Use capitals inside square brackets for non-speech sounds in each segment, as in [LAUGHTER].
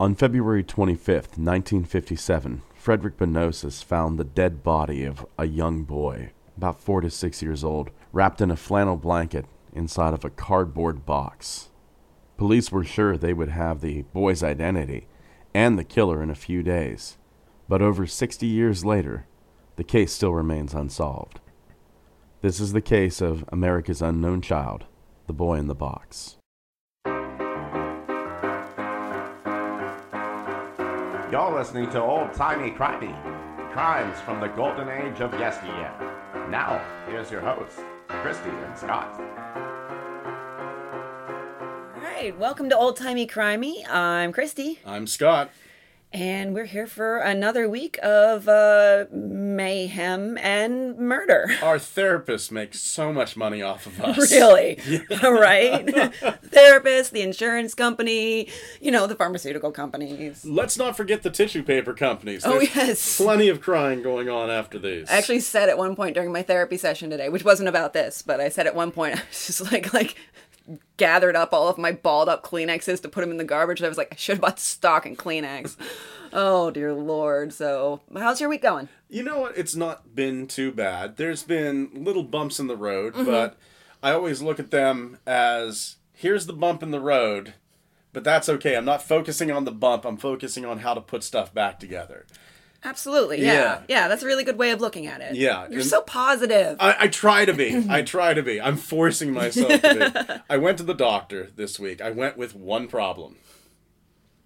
On February 25th, 1957, Frederick Benonis found the dead body of a young boy, about four to six years old, wrapped in a flannel blanket inside of a cardboard box. Police were sure they would have the boy's identity and the killer in a few days, but over 60 years later, the case still remains unsolved. This is the case of America's unknown child, the boy in the box. You're listening to Old Timey Crimey, crimes from the golden age of yesteryear. Now, here's your hosts, Christy and Scott. All right, welcome to Old Timey Crimey. I'm Christy, I'm Scott. And we're here for another week of uh, mayhem and murder. [LAUGHS] Our therapist makes so much money off of us. Really? right? [LAUGHS] Therapist, the insurance company, you know, the pharmaceutical companies. Let's not forget the tissue paper companies. Oh, There's yes. Plenty of crying going on after these. I actually said at one point during my therapy session today, which wasn't about this, but I said at one point, [LAUGHS] I was just like, like, gathered up all of my balled up Kleenexes to put them in the garbage. And I was like, I should have bought stock in Kleenex. Oh, dear Lord. So, how's your week going? You know what? It's not been too bad. There's been little bumps in the road, Mm-hmm. but I always look at them as here's the bump in the road, but that's okay. I'm not focusing on the bump. I'm focusing on how to put stuff back together. Absolutely. Yeah. Yeah. Yeah, that's a really good way of looking at it. Yeah, You're and- so positive. I, I try to be. [LAUGHS] I try to be. I'm forcing myself to be. [LAUGHS] I went to the doctor this week. I went with one problem.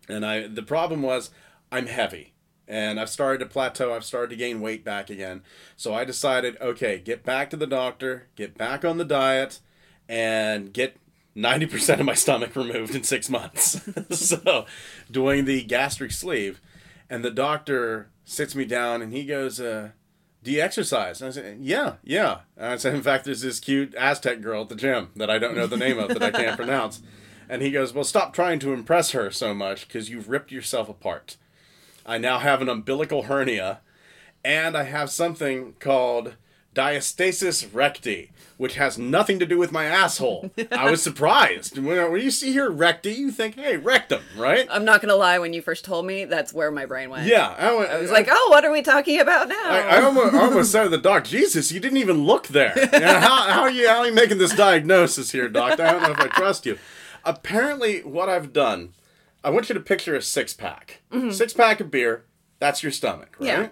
And I the problem was I'm heavy. And I've started to plateau. I've started to gain weight back again. So I decided, okay, get back to the doctor, get back on the diet, and get 90% of my stomach removed in six months. [LAUGHS] so doing the gastric sleeve. And the doctor sits me down and he goes, uh, do you exercise? And I said, yeah, yeah. And I said, in fact, there's this cute Aztec girl at the gym that I don't know the name of that I can't pronounce. And he goes, well, stop trying to impress her so much because you've ripped yourself apart. I now have an umbilical hernia and I have something called diastasis recti, which has nothing to do with my asshole. I was surprised. When, when you see here recti, you think, hey, rectum, right? I'm not going to lie, when you first told me, that's where my brain went. Yeah. I, went- I was like, oh, what are we talking about now? I, I, almost, I almost said to the doc, Jesus, you didn't even look there. [LAUGHS] How, how, are you, how are you making this diagnosis here, doc? I don't know if I trust you. Apparently, what I've done, I want you to picture a six pack. Mm-hmm. Six pack of beer, that's your stomach, right? Yeah.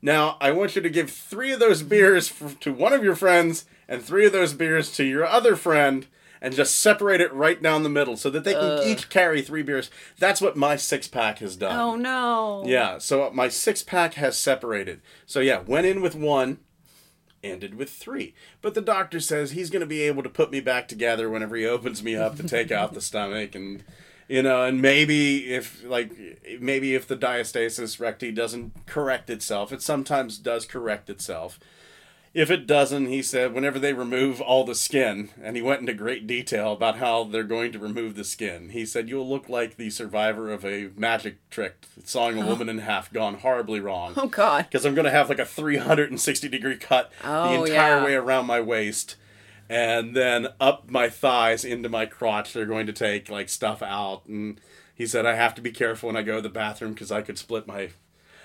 Now, I want you to give three of those beers f- to one of your friends and three of those beers to your other friend and just separate it right down the middle so that they can each carry three beers. That's what my six pack has done. oh, no. Yeah, so my six pack has separated. So yeah, went in with one, ended with three. But the doctor says he's going to be able to put me back together whenever he [LAUGHS] opens me up to take out the stomach and you know, and maybe if like maybe if the diastasis recti doesn't correct itself, it sometimes does correct itself. If it doesn't, he said, whenever they remove all the skin, and he went into great detail about how they're going to remove the skin. He said, You'll look like the survivor of a magic trick, sawing a woman in half, gone horribly wrong. Oh, God. Because I'm going to have like a 360 degree cut the Oh, entire yeah. way around my waist. And then up my thighs into my crotch. They're going to take like stuff out. And he said, I have to be careful when I go to the bathroom because I could split my.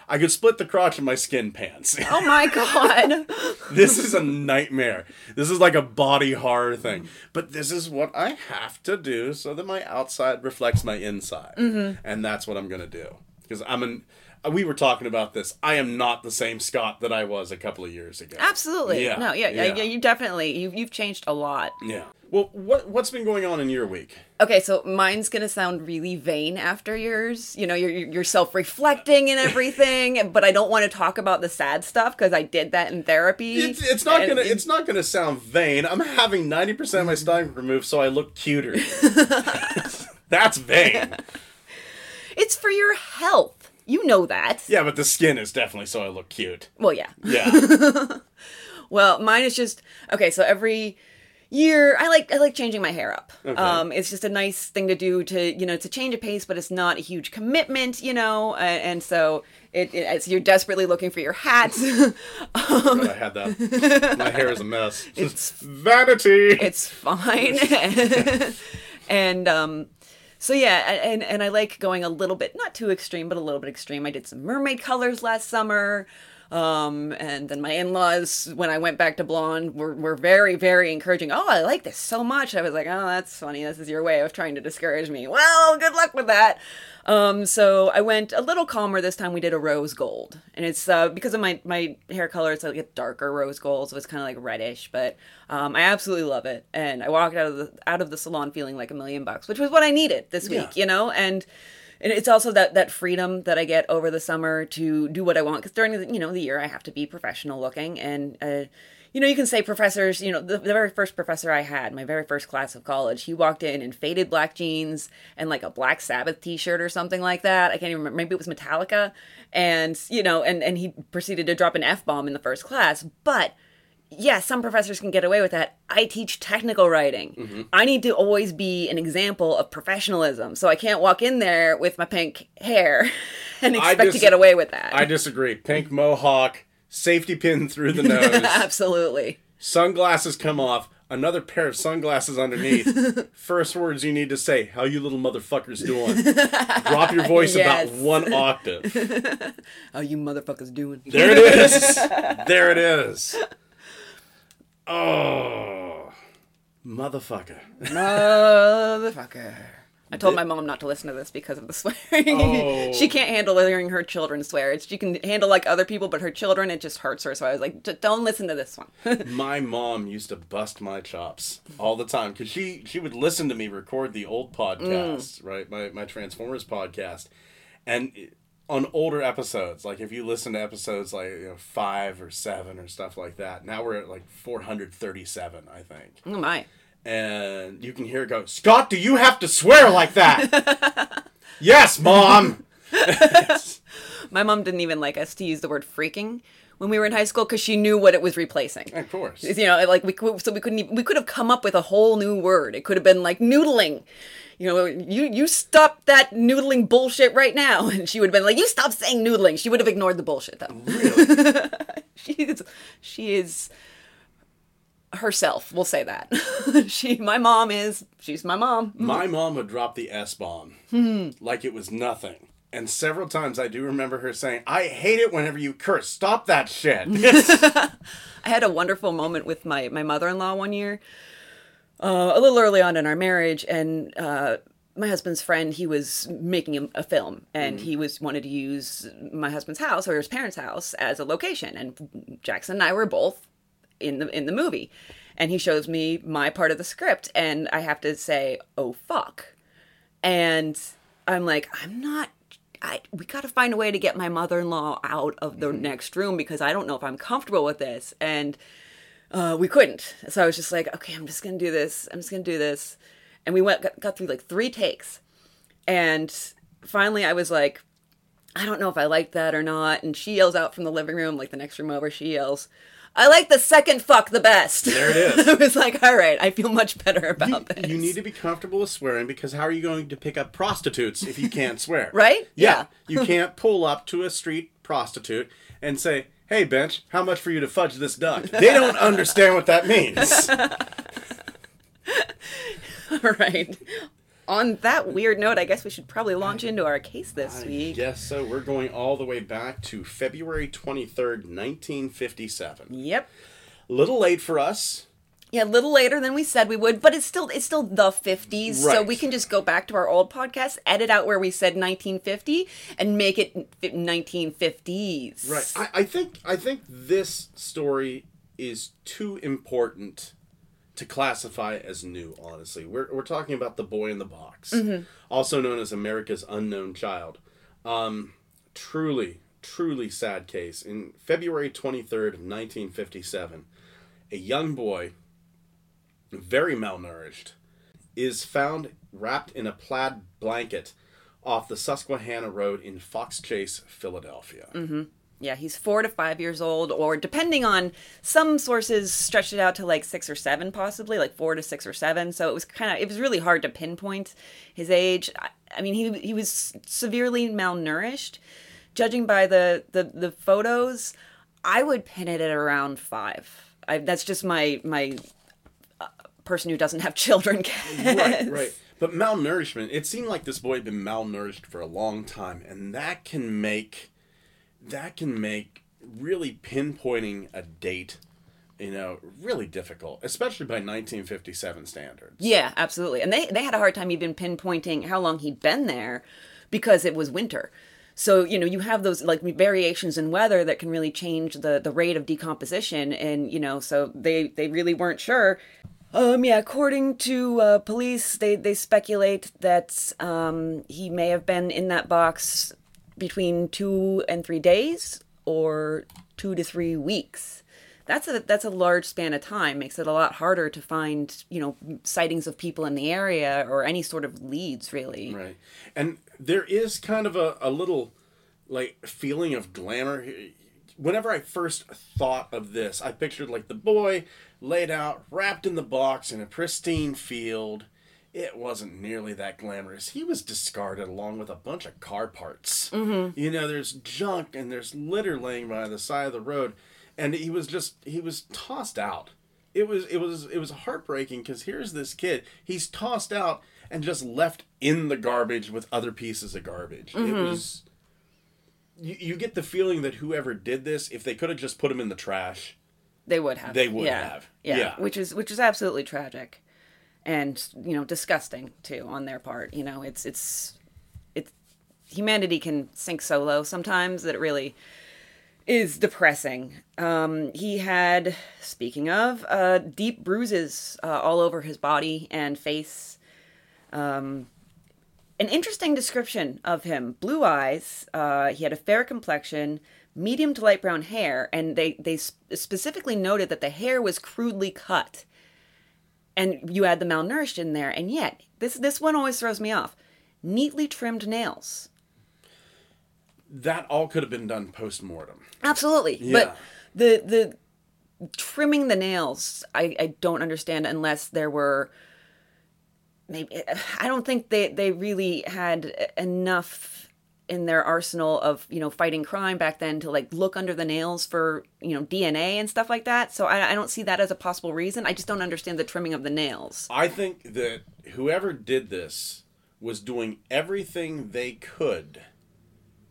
I could split the crotch of my skin pants. Oh, my [LAUGHS] God. this is a nightmare. This is like a body horror thing. But this is what I have to do so that my outside reflects my inside. Mm-hmm. And that's what I'm going to do. Because I'm an. We were talking about this. I am not the same Scott that I was a couple of years ago. Absolutely. Yeah, No, yeah, yeah, yeah. You definitely, you've, you've changed a lot. Yeah. Well, what what's been going on in your week? Okay, so mine's gonna sound really vain after yours. You know, you're you're self reflecting and everything, [LAUGHS] but I don't want to talk about the sad stuff because I did that in therapy. It's, it's not gonna it- it's not gonna sound vain. I'm having ninety percent of my stomach removed so I look cuter. [LAUGHS] [LAUGHS] That's vain. it's for your health. You know that. Yeah, but the skin is definitely so I look cute. Well, yeah. Yeah. [LAUGHS] Well, mine is just okay. So every year, I like I like changing my hair up. Um, it's just a nice thing to do to you know to change a pace, but it's not a huge commitment, you know. And, and so it, it it's, you're desperately looking for your hat. [LAUGHS] But I had that. My hair is a mess. [LAUGHS] It's vanity. it's fine. and um, so yeah, and and I like going a little bit not too extreme, but a little bit extreme. I did some mermaid colors last summer. Um, and then my in-laws, when I went back to blonde, were, were very, very encouraging. Oh, I like this so much. I was like, oh, that's funny. This is your way of trying to discourage me. Well, good luck with that. Um, so I went a little calmer this time. We did a rose gold, and it's uh, because of my my hair color. It's like a darker rose gold, so it's kind of like reddish. But um, I absolutely love it, and I walked out of the out of the salon feeling like a million bucks, which was what I needed this Yeah. week, you know. And and it's also that that freedom that I get over the summer to do what I want because during the you know the year I have to be professional looking. And uh, you know you can say professors you know the, the very first professor I had my very first class of college he walked in in faded black jeans and like a Black Sabbath T-shirt or something like that. I can't even remember maybe it was Metallica. And you know and and he proceeded to drop an f bomb in the first class. But yeah, some professors can get away with that. I teach technical writing. Mm-hmm. I need to always be an example of professionalism. So I can't walk in there with my pink hair [LAUGHS] and expect to get away with that. I disagree. Pink mohawk, safety pin through the [LAUGHS] nose, Absolutely. sunglasses come off, another pair of sunglasses underneath. [LAUGHS] First words you need to say, "How you little motherfuckers doing?" Drop your voice Yes. about one octave. How you motherfuckers doing? There it is. there it is. Oh, motherfucker. Motherfucker. I told my mom not to listen to this because of the swearing. [LAUGHS] Oh. she can't handle hearing her children swear. It's, she can handle like other people, but her children, it just hurts her. So I was like, "D- don't listen to this one. [LAUGHS] My mom used to bust my chops all the time because she she would listen to me record the old podcasts, mm. right? My my Transformers podcast, and on older episodes, like if you listen to episodes like you know, five or seven or stuff like that. Now we're at like four hundred thirty seven, I think, oh my. and you can hear it go, Scott, do you have to swear like that? [LAUGHS] yes, mom. [LAUGHS] My mom didn't even like us to use the word freaking when we were in high school because she knew what it was replacing. Of course. You know, like we could, so we couldn't even, we could have come up with a whole new word. It could have been like noodling. You know, you you stop that noodling bullshit right now, [LAUGHS] and she would have been like, "You stop saying noodling." She would have ignored the bullshit though. Really? [LAUGHS] she is she is herself. We'll say that. [LAUGHS] she, my mom is. She's my mom. My mom would drop the S bomb Hmm. like it was nothing. And several times I do remember her saying, I hate it whenever you curse. Stop that shit. [LAUGHS] [LAUGHS] I had a wonderful moment with my my mother in law one year, uh, a little early on in our marriage, and uh, my husband's friend he was making a, a film, and he was wanted to use my husband's house or his parents' house as a location, and Jackson and I were both in the in the movie, and he shows me my part of the script, and I have to say, oh fuck, and I'm like, I'm not. I, we got to find a way to get my mother-in-law out of the next room because I don't know if I'm comfortable with this. And uh, we couldn't. So I was just like, okay, I'm just gonna do this. I'm just gonna do this. And we went got, got through like three takes, and finally I was like, I don't know if I like that or not. And she yells out from the living room, like the next room over. She yells, I like the second fuck the best. There it [LAUGHS] is. I was like, all right, I feel much better about this. you need to be comfortable with swearing because how are you going to pick up prostitutes if you can't swear? [LAUGHS] Right? Yeah. [LAUGHS] you can't pull up to a street prostitute and say, Hey, bench, how much for you to fudge this duck? They don't understand what that means. All right. On that weird note, I guess we should probably launch into our case this week. Yes, so we're going all the way back to February 23rd, 1957. Yep. A little late for us. Yeah, a little later than we said we would, but it's still it's still the 50s. So we can just go back to our old podcast, edit out where we said 1950 and make it fi- 1950s. Right. I, I think I think this story is too important to classify as new, honestly. We're, we're talking about the boy in the box, also known as America's Unknown Child. Um, truly, truly sad case. In February 23rd, 1957, a young boy, very malnourished, is found wrapped in a plaid blanket off the Susquehanna Road in Fox Chase, Philadelphia. Yeah, he's 4 to 5 years old or depending on some sources stretched it out to like 6 or 7 possibly, like 4 to 6 or 7. So it was kind of it was really hard to pinpoint his age. I, I mean, he he was severely malnourished. Judging by the the the photos, I would pin it at around 5. I, that's just my my uh, person who doesn't have [LAUGHS] children guess. right, right. But malnourishment, it seemed like this boy had been malnourished for a long time, and that can make that can make really pinpointing a date, you know, really difficult, especially by 1957 standards. Yeah, absolutely. And they they had a hard time even pinpointing how long he'd been there because it was winter. So, you know, you have those like variations in weather that can really change the the rate of decomposition and, you know, so they they really weren't sure. Um, yeah, according to uh, police, they, they speculate that um, he may have been in that box between two and three days or two to three weeks. That's a that's a large span of time. Makes it a lot harder to find you know sightings of people in the area or any sort of leads really. Right. And there is kind of a, a little like feeling of glamour. Whenever I first thought of this, I pictured like the boy laid out, wrapped in the box in a pristine field. It wasn't nearly that glamorous. He was discarded along with a bunch of car parts. Mm-hmm. You know, there's junk and there's litter laying by the side of the road, and he was just he was tossed out. It was it was it was heartbreaking because here's this kid. He's tossed out and just left in the garbage with other pieces of garbage. It was. You, you get the feeling that whoever did this, if they could have just put him in the trash, They would have. They would yeah. have. Yeah. Yeah. Which is which is absolutely tragic, and you know disgusting too on their part. You know it's it's it's humanity can sink so low sometimes that it really is depressing. Um, he had, speaking of, uh, deep bruises uh, all over his body and face. Um, an interesting description of him: blue eyes. Uh, he had a fair complexion, medium to light brown hair, and they they sp- specifically noted that the hair was crudely cut. And you add the malnourished in there, and yet this this one always throws me off. Neatly trimmed nails. that all could have been done post mortem. Absolutely. Yeah. But the the trimming the nails, I, I don't understand unless there were maybe I don't think they, they really had enough in their arsenal of, you know, fighting crime back then to like look under the nails for, you know, DNA and stuff like that. So I, I don't see that as a possible reason. I just don't understand the trimming of the nails. I think that whoever did this was doing everything they could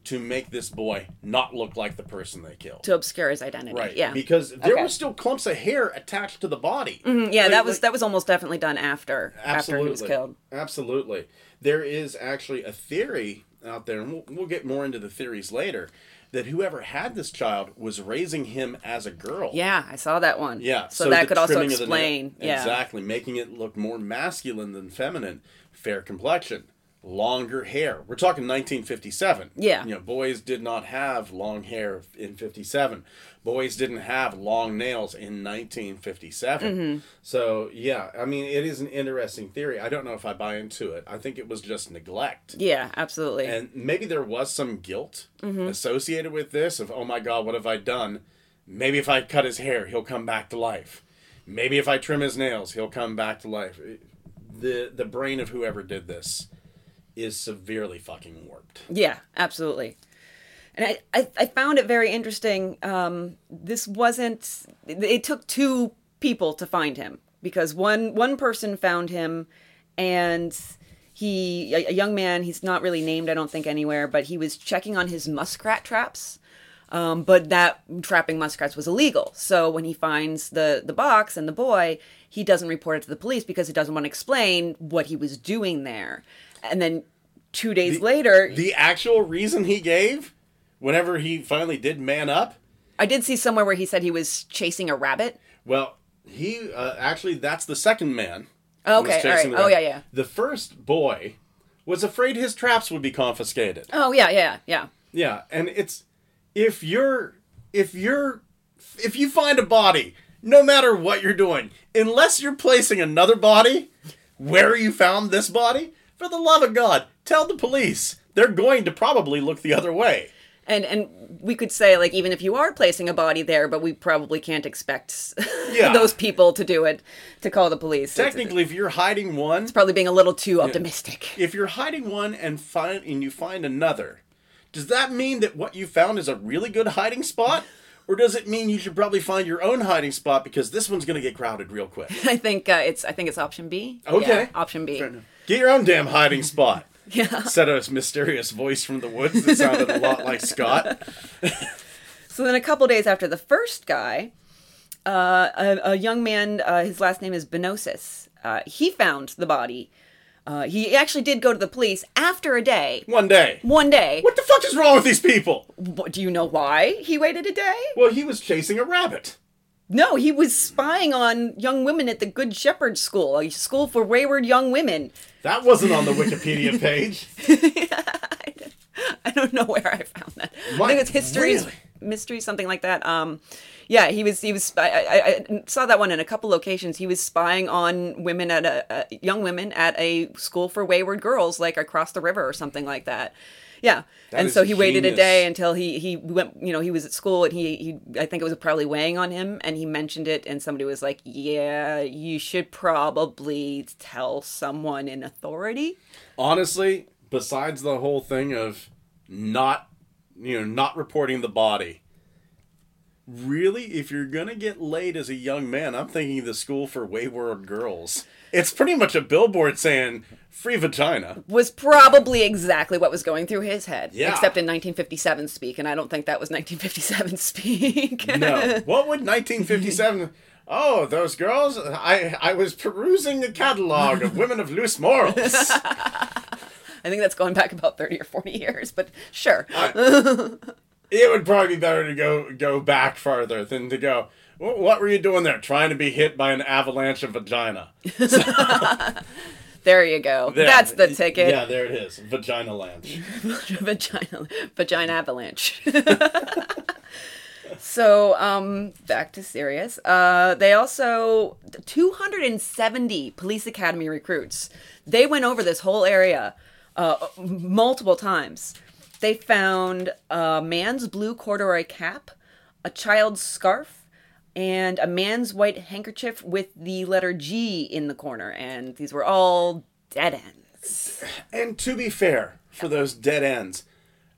to make this boy not look like the person they killed. To obscure his identity. Right. Yeah. Because there Okay. were still clumps of hair attached to the body. Mm-hmm, yeah, Like- that was like- that was almost definitely done after after he was killed. Absolutely. There is actually a theory out there, and we'll, we'll get more into the theories later, that whoever had this child was raising him as a girl. Yeah, I saw that one. Yeah. So, that could also the nail- explain. yeah. Exactly. Making it look more masculine than feminine. Fair complexion. Longer hair. We're talking 1957. Yeah. You know, boys did not have long hair in 57. Boys didn't have long nails in 1957. Mm-hmm. So, yeah, I mean, it is an interesting theory. I don't know if I buy into it. I think it was just neglect. Yeah, absolutely. And maybe there was some guilt associated with this of, oh my God, what have I done? Maybe if I cut his hair, he'll come back to life. Maybe if I trim his nails, he'll come back to life. The the brain of whoever did this is severely fucking warped. Yeah, absolutely. And I, I, I found it very interesting. Um, this wasn't. It, took two people to find him because one one person found him, and he a, a young man. He's not really named, I don't think anywhere, but he was checking on his muskrat traps. Um, but that trapping muskrats was illegal. So when he finds the the box and the boy, he doesn't report it to the police because he doesn't want to explain what he was doing there. And then two days later, The actual reason he gave, whenever he finally did man up, I did see somewhere where he said he was chasing a rabbit. well, he uh, actually that's the second man. Okay, all right. Oh, yeah, yeah. The first boy was afraid his traps would be confiscated. Oh yeah, yeah, yeah. Yeah, and it's if you're if you're if you find a body, no matter what you're doing, unless you're placing another body where you found this body, for the love of God, tell the police. They're going to probably look the other way. And and we could say like even if you are placing a body there, but we probably can't expect [LAUGHS] Yeah. those people to do it to call the police. It's- Technically, if you're hiding one, it's probably being a little too optimistic. if you're hiding one and find and you find another, does that mean that what you found is a really good hiding spot? Or does it mean you should probably find your own hiding spot because this one's going to get crowded real quick? [LAUGHS] I think uh, it's I think it's option B. Okay. Yeah, option B. Get your own damn hiding spot. [LAUGHS] Yeah. Said a mysterious voice from the woods that sounded a lot like Scott. [LAUGHS] So then, a couple days after the first guy, uh, a, a young man, uh, his last name is Benonis, uh, he found the body. Uh, he actually did go to the police after a day. One day. One day. What the fuck is wrong with these people? Do you know why he waited a day? Well, he was chasing a rabbit. No, he was spying on young women at the Good Shepherd School, a school for wayward young women. That wasn't on the Wikipedia [LAUGHS] page. I don't know where I found that. I think it's history, Really? mysteries, something like that. Um, yeah, he was. He was. I, I, I saw that one in a couple locations. He was spying on women at a, uh young women at a school for wayward girls, like across the river or something like that. Yeah, That and so he waited a day until he he went. You know, he was at school and he he. I think it was probably weighing on him, and he mentioned it, and somebody was like, "Yeah, you should probably tell someone in authority." Honestly, besides the whole thing of not, you know, not reporting the body, really, if you're gonna get laid as a young man, I'm thinking the school for wayward girls. It's pretty much a billboard saying free vagina. was probably exactly what was going through his head. Yeah. Except in 1957 speak, and I don't think that was 1957 [LAUGHS] speak. No. [LAUGHS] what would 1957? Oh, those girls! I I was perusing the catalog of women of loose morals. [LAUGHS] I think that's going back about 30 or 40 years, but sure. It would probably be better to go go back farther than to go. "Wh- What were you doing there? Trying to be hit by an avalanche of vagina. [LAUGHS] there you go. There. That's the ticket. Yeah, there it is. Vagina lanch. [LAUGHS] vagina, vagina avalanche. [LAUGHS] so, um, back to serious. Uh, they also 270 police academy recruits. They went over this whole area uh, multiple times. They found a man's blue corduroy cap, a child's scarf, and a man's white handkerchief with the letter G in the corner. And these were all dead ends. And to be fair, for those dead ends,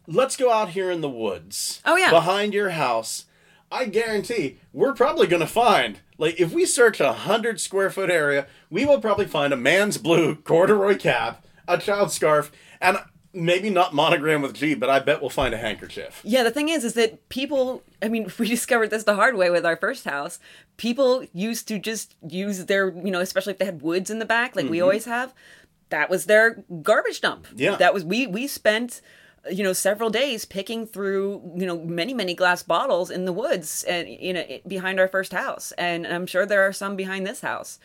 let's go out here in the woods. Oh, yeah. Behind your house. I guarantee we're probably going to find, like, if we search a hundred square foot area, we will probably find a man's blue corduroy cap, a child's scarf, and maybe not monogram with G, but I bet we'll find a handkerchief. Yeah, the thing is, is that people, I mean, [LAUGHS] we discovered this the hard way with our first house. People used to just use their, you know, especially if they had woods in the back, like we mm-hmm. always have, that was their garbage dump. Yeah. That was, we, we spent, you know, several days picking through, you know, many, many glass bottles in the woods and, you know, behind our first house. And I'm sure there are some behind this house.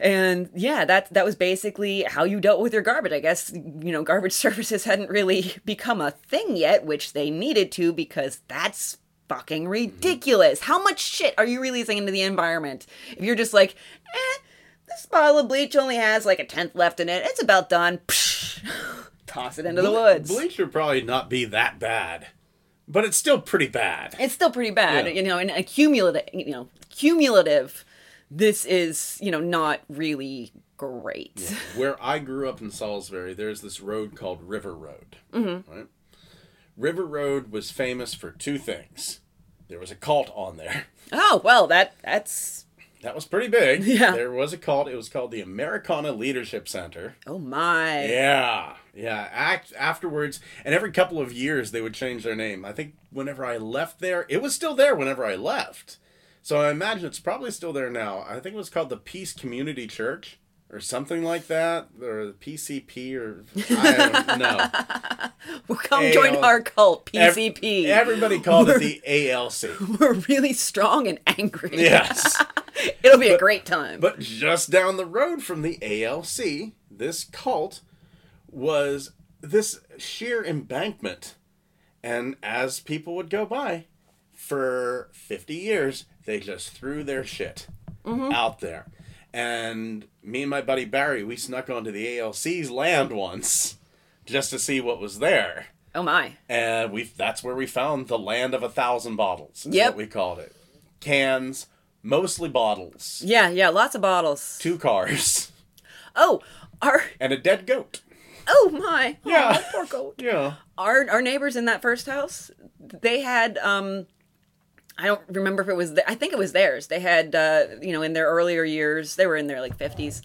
And yeah, that that was basically how you dealt with your garbage. I guess you know garbage [LAUGHS] services hadn't really become a thing yet, which they needed to because that's fucking ridiculous. How much shit are you releasing into the environment if you're just like, eh, this bottle of bleach only has like a tenth left in it. It's about done. Psh, [LAUGHS] toss it into the woods. Bleach would probably not be that bad, but it's still pretty bad. It's still pretty bad, Yeah. you know, and a cumulative, you know, cumulative. This is, you know, not really great. Yeah. [LAUGHS] Where I grew up in Salisbury, there's this road called River Road. Mm-hmm. Right? River Road was famous for two things. There was a cult on there. Oh well, that that's That was pretty big. Yeah. There was a cult. It was called the Americana Leadership Center. oh my. Yeah. Yeah. Act afterwards, and every couple of years they would change their name. I think whenever I left there, it was still there whenever I left. So I imagine it's probably still there now. I think it was called the Peace Community Church or something like that, or the PCP, or I don't know. [LAUGHS] Well, come AL join our cult, PCP. everybody called it the [LAUGHS] ALC. We're really strong and angry. Yes. [LAUGHS] It'll be a great time. But just down the road from the ALC, this cult was this sheer embankment. And as people would go by, for 50 years, they just threw their shit out there. And me and my buddy Barry, we snuck onto the ALC's land once just to see what was there. oh my. And we that's where we found the land of a thousand bottles. What we called it. Cans, mostly bottles. Yeah, yeah, lots of bottles. Two cars. Oh, our and a dead goat. oh my. Yeah. Oh, poor goat. Yeah. Our our neighbors in that first house, they had um I don't remember if it was I think it was theirs. They had uh you know in their earlier years, they were in their like 50s.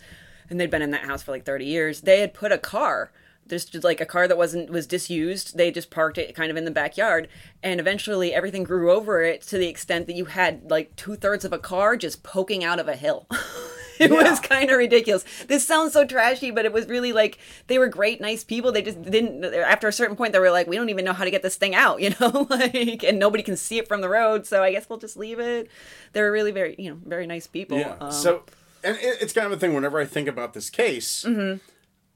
and they'd been in that house for like 30 years. They had put a car just like a car that wasn't was disused they just parked it kind of in the backyard and eventually everything grew over it to the extent that you had like two-thirds of a car just poking out of a hill [LAUGHS] [LAUGHS] it Yeah. was kind of ridiculous this sounds so trashy but it was really like they were great nice people they just didn't after a certain point they were like we don't even know how to get this thing out [LAUGHS] you know like and nobody can see it from the road so i guess we'll just leave it they were really very you know very nice people Yeah. Um, so, and it's kind of a thing. Whenever I think about this case, Mm-hmm.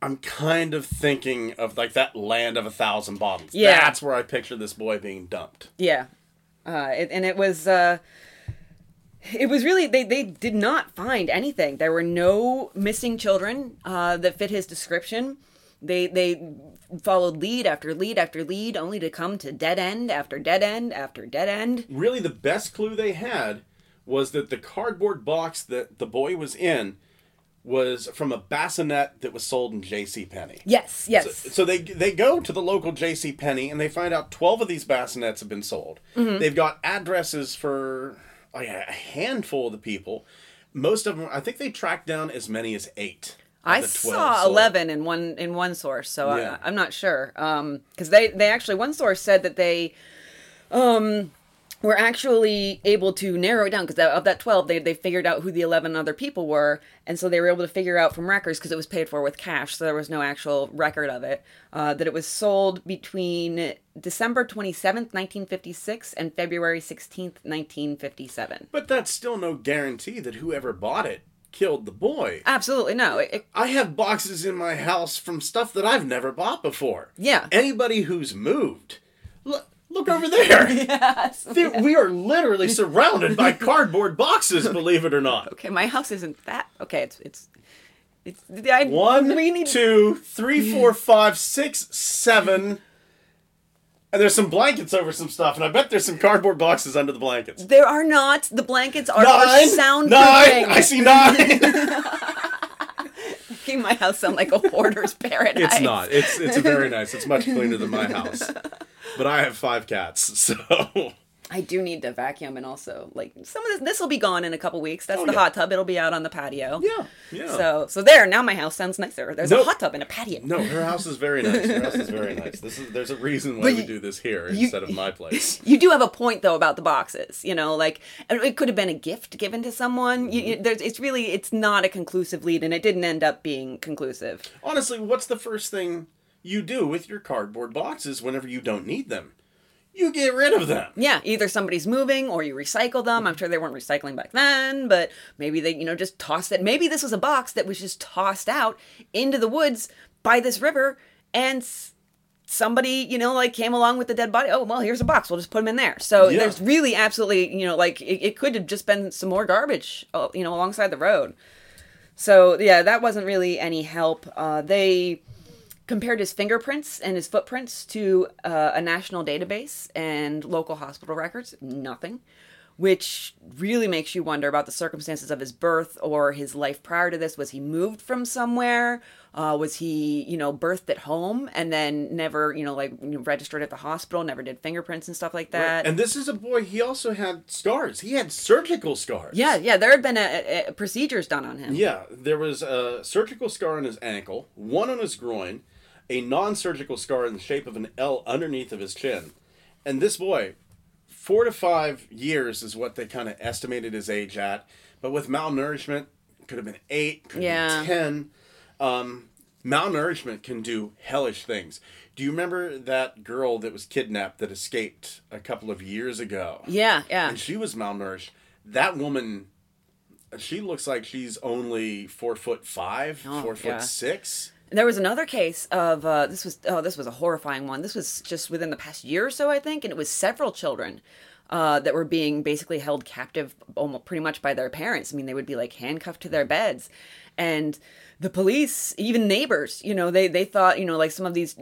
I'm kind of thinking of like that land of a thousand bodies. Yeah. That's where I picture this boy being dumped. Yeah, uh, it, and it was uh, it was really they they did not find anything. There were no missing children uh, that fit his description. They they followed lead after lead after lead, only to come to dead end after dead end after dead end. Really, the best clue they had was that the cardboard box that the boy was in was from a bassinet that was sold in J.C. Penney. Yes, yes, So they they go to the local J.C. Penney and they find out twelve of these bassinets have been sold. Mm-hmm. They've got addresses for like, a handful of the people. Most of them, I think they tracked down as many as eight. I saw sold. eleven in one in one source, so Yeah. I, I'm not sure. Um, because they they actually one source said that they, um, were actually able to narrow it down because of that twelve, they they figured out who the eleven other people were, and so they were able to figure out from records because it was paid for with cash, so there was no actual record of it. Uh, that it was sold between December twenty seventh, nineteen fifty six, and February sixteenth, nineteen fifty seven. But that's still no guarantee that whoever bought it killed the boy. Absolutely no. It, it- I have boxes in my house from stuff that I've never bought before. Yeah. Anybody who's moved, look, look over there. [LAUGHS] yes. We are literally surrounded by [LAUGHS] cardboard boxes, believe it or not. Okay, my house isn't that. Okay, it's it's it's. I, One, we need two, three, four, five, six, seven. And there's some blankets over some stuff, and I bet there's some cardboard boxes under the blankets. There are not. The blankets are Nine, soundproofing. nine. I see nine. [LAUGHS] Making my house sound like a hoarder's [LAUGHS] paradise. it's not. It's it's very nice. It's much cleaner than my house. [LAUGHS] But I have five cats, so I do need to vacuum and also like some of this. This will be gone in a couple weeks. That's Oh, the yeah. hot tub. It'll be out on the patio. yeah, yeah. So so there. Now my house sounds nicer. There's a hot tub and a patio. no, her house is very nice. Her house is very [LAUGHS] nice. This is there's a reason why we do this here you- instead of my place. [LAUGHS] You do have a point though about the boxes, you know, like it could have been a gift given to someone. You, you, mm-hmm. there's, it's really, it's not a conclusive lead, and it didn't end up being conclusive. Honestly, what's the first thing you do with your cardboard boxes whenever you don't need them? You get rid of them. Yeah, either somebody's moving or you recycle them. I'm sure they weren't recycling back then, but maybe they, you know, just tossed it. Maybe this was a box that was just tossed out into the woods by this river and s- somebody, you know, like came along with the dead body. Oh, well, here's a box. We'll just put them in there. So Yeah. there's really absolutely, you know, like it, it could have just been some more garbage, uh, you know, alongside the road. So yeah, that wasn't really any help. Uh, they compared his fingerprints and his footprints to uh, a national database and local hospital records. Nothing. Which really makes you wonder about the circumstances of his birth or his life prior to this. Was he moved from somewhere? Uh, was he, you know, birthed at home and then never, you know, like registered at the hospital, never did fingerprints and stuff like that? And this is a boy. He also had scars. He had surgical scars. yeah, yeah, there had been a, a, procedures done on him. Yeah, there was a surgical scar on his ankle, one on his groin, a non-surgical scar in the shape of an L underneath of his chin, and this boy, four to five years is what they kind of estimated his age at, but with malnourishment, could have been eight, could have Yeah. been ten. Um, malnourishment can do hellish things. Do you remember that girl that was kidnapped that escaped a couple of years ago? Yeah, yeah. and she was malnourished. That woman, she looks like she's only four foot five, four foot yeah. six. There was another case of uh, this was oh this was a horrifying one. This was just within the past year or so, I think, and it was several children uh, that were being basically held captive, almost pretty much by their parents. I mean, they would be like handcuffed to their beds, and the police, even neighbors, you know, they they thought you know like some of these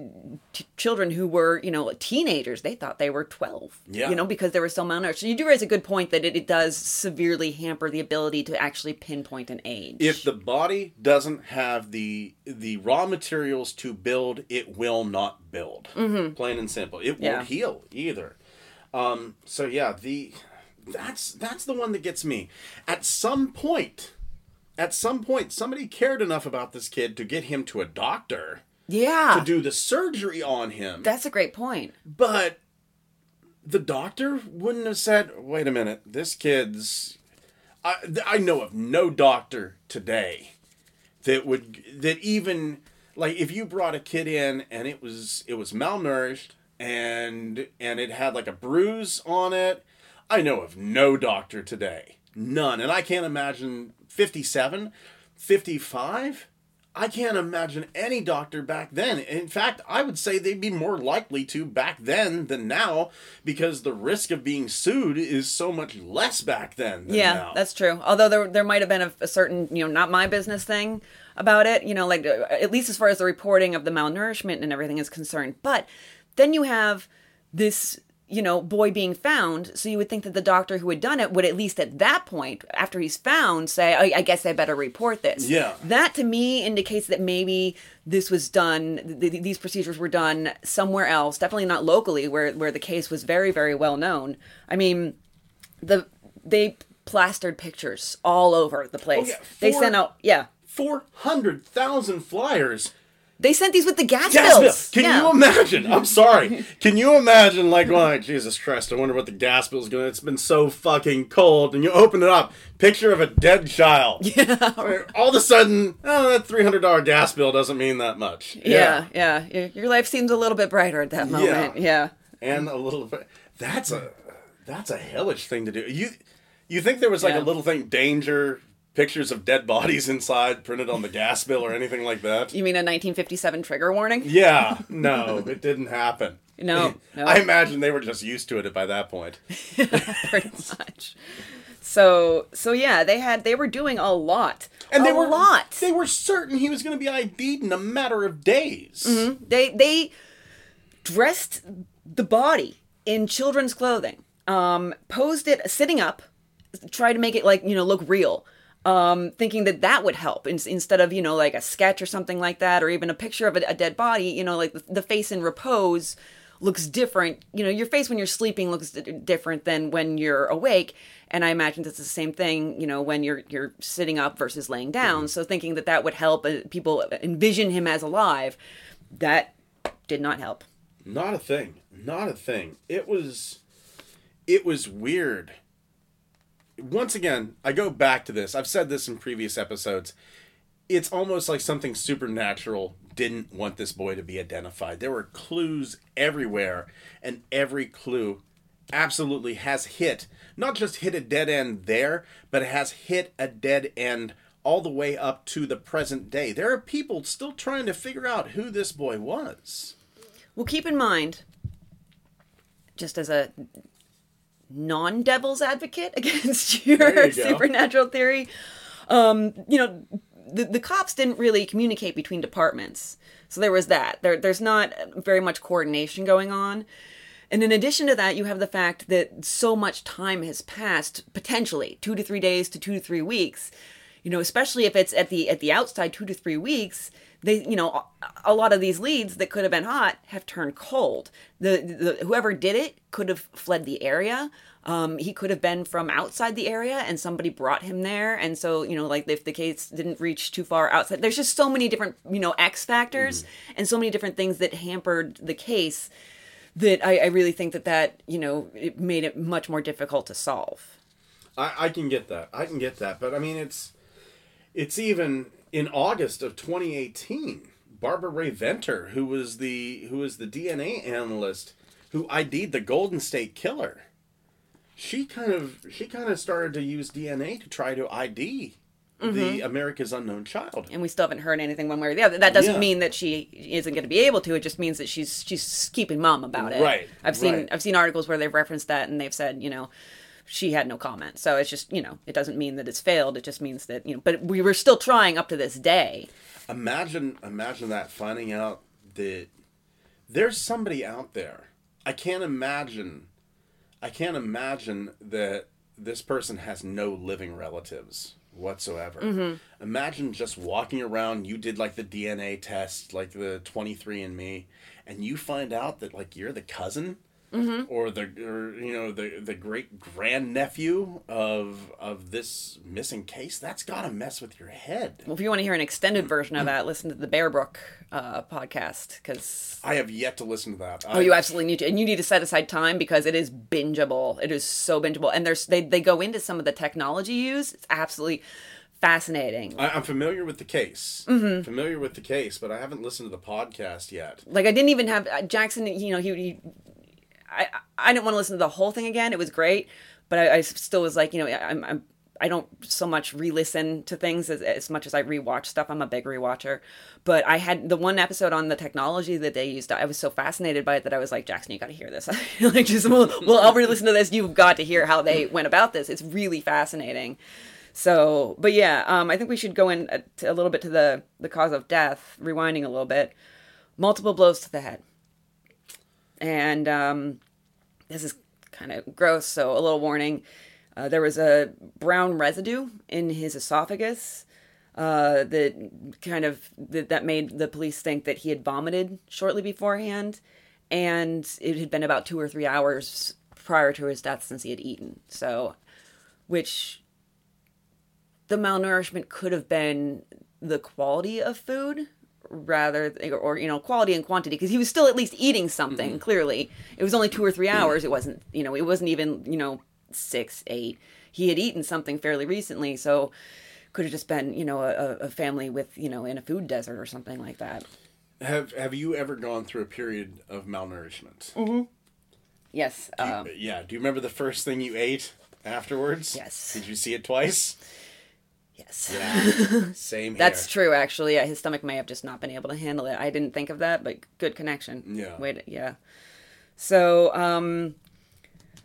t- children who were you know teenagers, they thought they were twelve, Yeah. you know, because they were so malnourished. So you do raise a good point that it, it does severely hamper the ability to actually pinpoint an age. If the body doesn't have the the raw materials to build, it will not build. Plain and simple. It Mm-hmm. Yeah. won't heal either. Um, so yeah, the that's that's the one that gets me. At some point, at some point somebody cared enough about this kid to get him to a doctor Yeah. to do the surgery on him. That's a great point. But the doctor wouldn't have said, "Wait a minute, this kid's." I I know of no doctor today that would that even like if you brought a kid in and it was it was malnourished and and it had like a bruise on it. I know of no doctor today, none, and I can't imagine 57, 55. I can't imagine any doctor back then. In fact, I would say they'd be more likely to back then than now because the risk of being sued is so much less back then than Yeah, now. that's true. Although there there might have been a, a certain, you know, not my business thing about it, you know, like uh, at least as far as the reporting of the malnourishment and everything is concerned. But then you have this, you know, boy being found, so you would think that the doctor who had done it would at least at that point, after he's found, say, I, I guess I better report this. Yeah. That to me indicates that maybe this was done, th- th- these procedures were done somewhere else, definitely not locally, where where the case was very, very well known. I mean, the they plastered pictures all over the place. Oh, yeah, they sent out yeah. 400,000 flyers. They sent these with the gas, Gas bill. bills. Can yeah. you imagine? I'm [LAUGHS] sorry. Can you imagine, like, well, Jesus Christ, I wonder what the gas bill's going to. It's been so fucking cold. And you open it up, picture of a dead child. [LAUGHS] Yeah. All of a sudden, oh, that $300 gas bill doesn't mean that much. yeah, yeah, Your, your life seems a little bit brighter at that moment. Yeah. and a little bit. That's a that's a hellish thing to do. You you think there was like Yeah. a little thing danger pictures of dead bodies inside printed on the gas bill or anything like that? You mean a 1957 trigger warning? Yeah, no, it didn't happen. No, [LAUGHS] no. I imagine they were just used to it by that point. [LAUGHS] pretty much. So, so yeah, they had they were doing a lot, And they a were lot. They were certain he was going to be ID'd in a matter of days. They they dressed the body in children's clothing, um, posed it sitting up, tried to make it like you know look real, um, thinking that that would help in, instead of you know like a sketch or something like that, or even a picture of a, a dead body. You know, like the, the face in repose looks different. You know, your face when you're sleeping looks d- different than when you're awake. And I imagine it's the same thing, you know, when you're you're sitting up versus laying down. So thinking that that would help uh, people envision him as alive, that did not help. Not a thing. Not a thing. It was it was weird. Once again, I go back to this. I've said this in previous episodes. It's almost like something supernatural didn't want this boy to be identified. There were clues everywhere, and every clue absolutely has hit, not just hit a dead end there, but has hit a dead end all the way up to the present day. There are people still trying to figure out who this boy was. Well, keep in mind, just as a non devil's advocate [LAUGHS] against [LAUGHS] your you supernatural theory, um, you know, the, the cops didn't really communicate between departments. So there was that. There, there's not very much coordination going on. And in addition to that, you have the fact that so much time has passed, potentially two to three days to two to three weeks. You know, especially if it's at the at the outside two to three weeks, they you know a, lot of these leads that could have been hot have turned cold. The, the whoever did it could have fled the area. Um, he could have been from outside the area and somebody brought him there. And so, you know, like if the case didn't reach too far outside, there's just so many different, you know, X factors and so many different things that hampered the case that I, I really think that that you know it made it much more difficult to solve. I, I can get that. I can get that. But I mean, it's it's even in August of 2018. Barbara Rae-Venter, who was the who was the DNA analyst who ID'd the Golden State Killer, she kind of she kind of started to use DNA to try to ID the mm-hmm. America's Unknown Child. And we still haven't heard anything one way or the other. That doesn't Yeah. mean that she isn't going to be able to. It just means that she's she's keeping mum about it. Right, I've seen right. I've seen articles where they've referenced that and they've said you know she had no comment. So it's just you know it doesn't mean that it's failed. It just means that you know. But we were still trying up to this day. Imagine imagine that finding out that there's somebody out there. I can't imagine I can't imagine that this person has no living relatives whatsoever. Mm-hmm. Imagine just walking around, you did like the DNA test, like the 23andme, and you find out that like you're the cousin or the or you know the the great grandnephew of of this missing case, that's gotta mess with your head. Well, if you want to hear an extended version of that, listen to the Bear Brook uh, podcast because I have yet to listen to that. Oh, you absolutely need to, and you need to set aside time because it is bingeable. It is so bingeable, and there's they they go into some of the technology used. It's absolutely fascinating. I, I'm familiar with the case. Mm-hmm. Familiar with the case, but I haven't listened to the podcast yet. Like I didn't even have uh, Jackson. You know, he, he I I didn't want to listen to the whole thing again. It was great, but I, I still was like, you know, I'm I'm. I don't so much re-listen to things as, as much as I rewatch stuff. I'm a big rewatcher, but I had the one episode on the technology that they used. I was so fascinated by it that I was like, Jackson, you got to hear this. [LAUGHS] like, just well, well, I'll re-listen to this. You've got to hear how they went about this. It's really fascinating. So, but yeah, um, I think we should go in a, a little bit to the the cause of death. Rewinding a little bit, multiple blows to the head, and um, this is kind of gross. So, a little warning: uh, there was a brown residue in his esophagus. Uh, that kind of that, that made the police think that he had vomited shortly beforehand, and it had been about two or three hours prior to his death since he had eaten. So, which the malnourishment could have been the quality of food rather or you know quality and quantity because he was still at least eating something clearly it was only two or three hours it wasn't you know it wasn't even you know six eight he had eaten something fairly recently so could have just been you know a, a family with you know in a food desert or something like that Have Have you ever gone through a period of malnourishment? Mm. yes um, Yeah. Do you remember the first thing you ate afterwards? Yes. Did you see it twice? Yes Yeah. [LAUGHS] Same here. That's true, actually. Yeah, his stomach may have just not been able to handle it. I didn't think of that, but good connection. Yeah. Wait, yeah. So, um,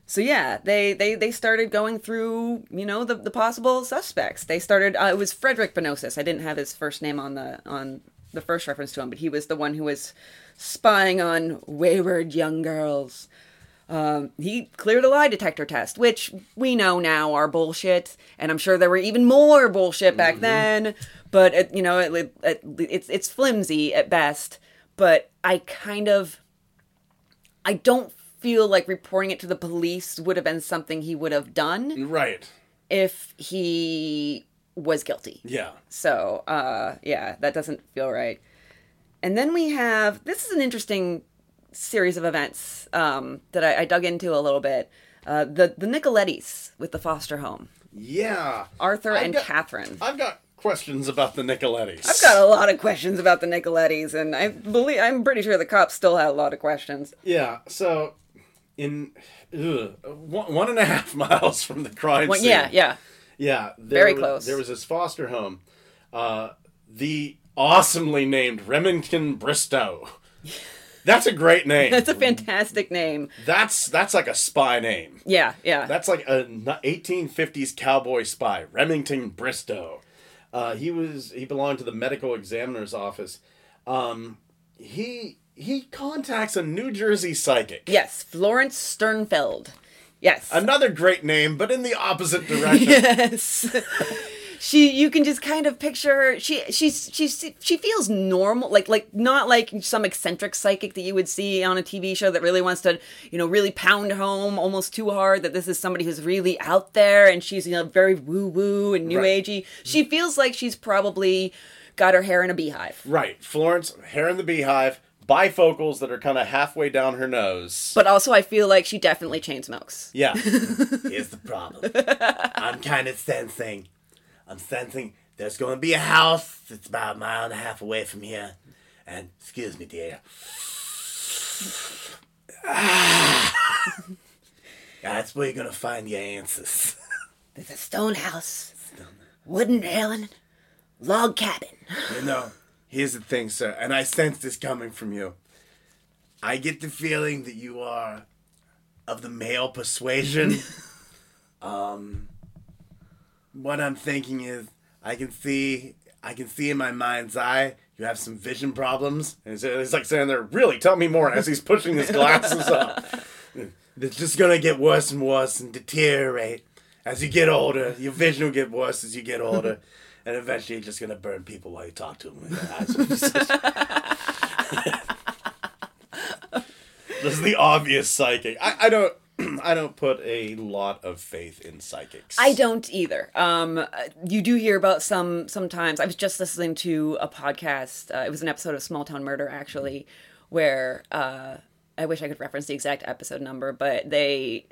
so yeah, they they they started going through, you know, the the possible suspects. They started. Uh, it was Frederick Benonis. I didn't have his first name on the on the first reference to him, but he was the one who was spying on wayward young girls. Um, he cleared a lie detector test, which we know now are bullshit, and I'm sure there were even more bullshit back then. But it, you know, it, it, it's it's flimsy at best. But I kind of, I don't feel like reporting it to the police would have been something he would have done right. if he was guilty. Yeah. So, uh, yeah, that doesn't feel right. And then we have this is an interesting series of events um, that I, I dug into a little bit. Uh, the the Nicolettis with the foster home, Yeah. Arthur I've and got- Catherine. I've got questions about the Nicolettis. I've got a lot of questions about the Nicolettis, and I believe I'm pretty sure the cops still had a lot of questions. Yeah. So, in ugh, one, one and a half [LAUGHS] miles from the crime scene. yeah, yeah. Yeah, there Very was- close. There was this foster home, uh, the awesomely named Remington Bristow. [LAUGHS] That's a great name. That's a fantastic name. that's that's like a spy name. Yeah, yeah. That's like a 1850s cowboy spy, Remington Bristow. Uh, he was he belonged to the medical examiner's office. Um, he he contacts a New Jersey psychic. yes, Florence Sternfeld. Yes. Another great name, but in the opposite direction. [LAUGHS] yes she you can just kind of picture her she she's she's she feels normal like like not like some eccentric psychic that you would see on a tv show that really wants to you know really pound home almost too hard that this is somebody who's really out there and she's you know very woo woo and new Right. agey she feels like she's probably got her hair in a beehive Right, Florence, hair in the beehive, bifocals that are kind of halfway down her nose. but also i feel like she definitely chain smokes Yeah. [LAUGHS] Here's the problem. I'm kind of sensing. I'm sensing there's going to be a house that's about a mile and a half away from here. And, excuse me, dear. [LAUGHS] That's where you're going to find your answers. there's a stone house wooden railing log cabin You know, here's the thing, sir, and I sense this coming from you. I get the feeling that you are of the male persuasion. [LAUGHS] um, what I'm thinking is, I can see, I can see in my mind's eye, you have some vision problems. And it's, it's like saying there, really, tell me more as he's pushing his glasses up. [LAUGHS] It's just gonna get worse and worse and deteriorate as you get older. Your vision will get worse as you get older, [LAUGHS] and eventually you're just gonna burn people while you talk to them. [LAUGHS] Eyes open. The obvious psychic. I, I don't. [CLEARS THROAT] I don't put a lot of faith in psychics. I don't either. Um, you do hear about some sometimes. I was just listening to a podcast. Uh, it was an episode of Small Town Murder, actually, where uh, I wish I could reference the exact episode number, but they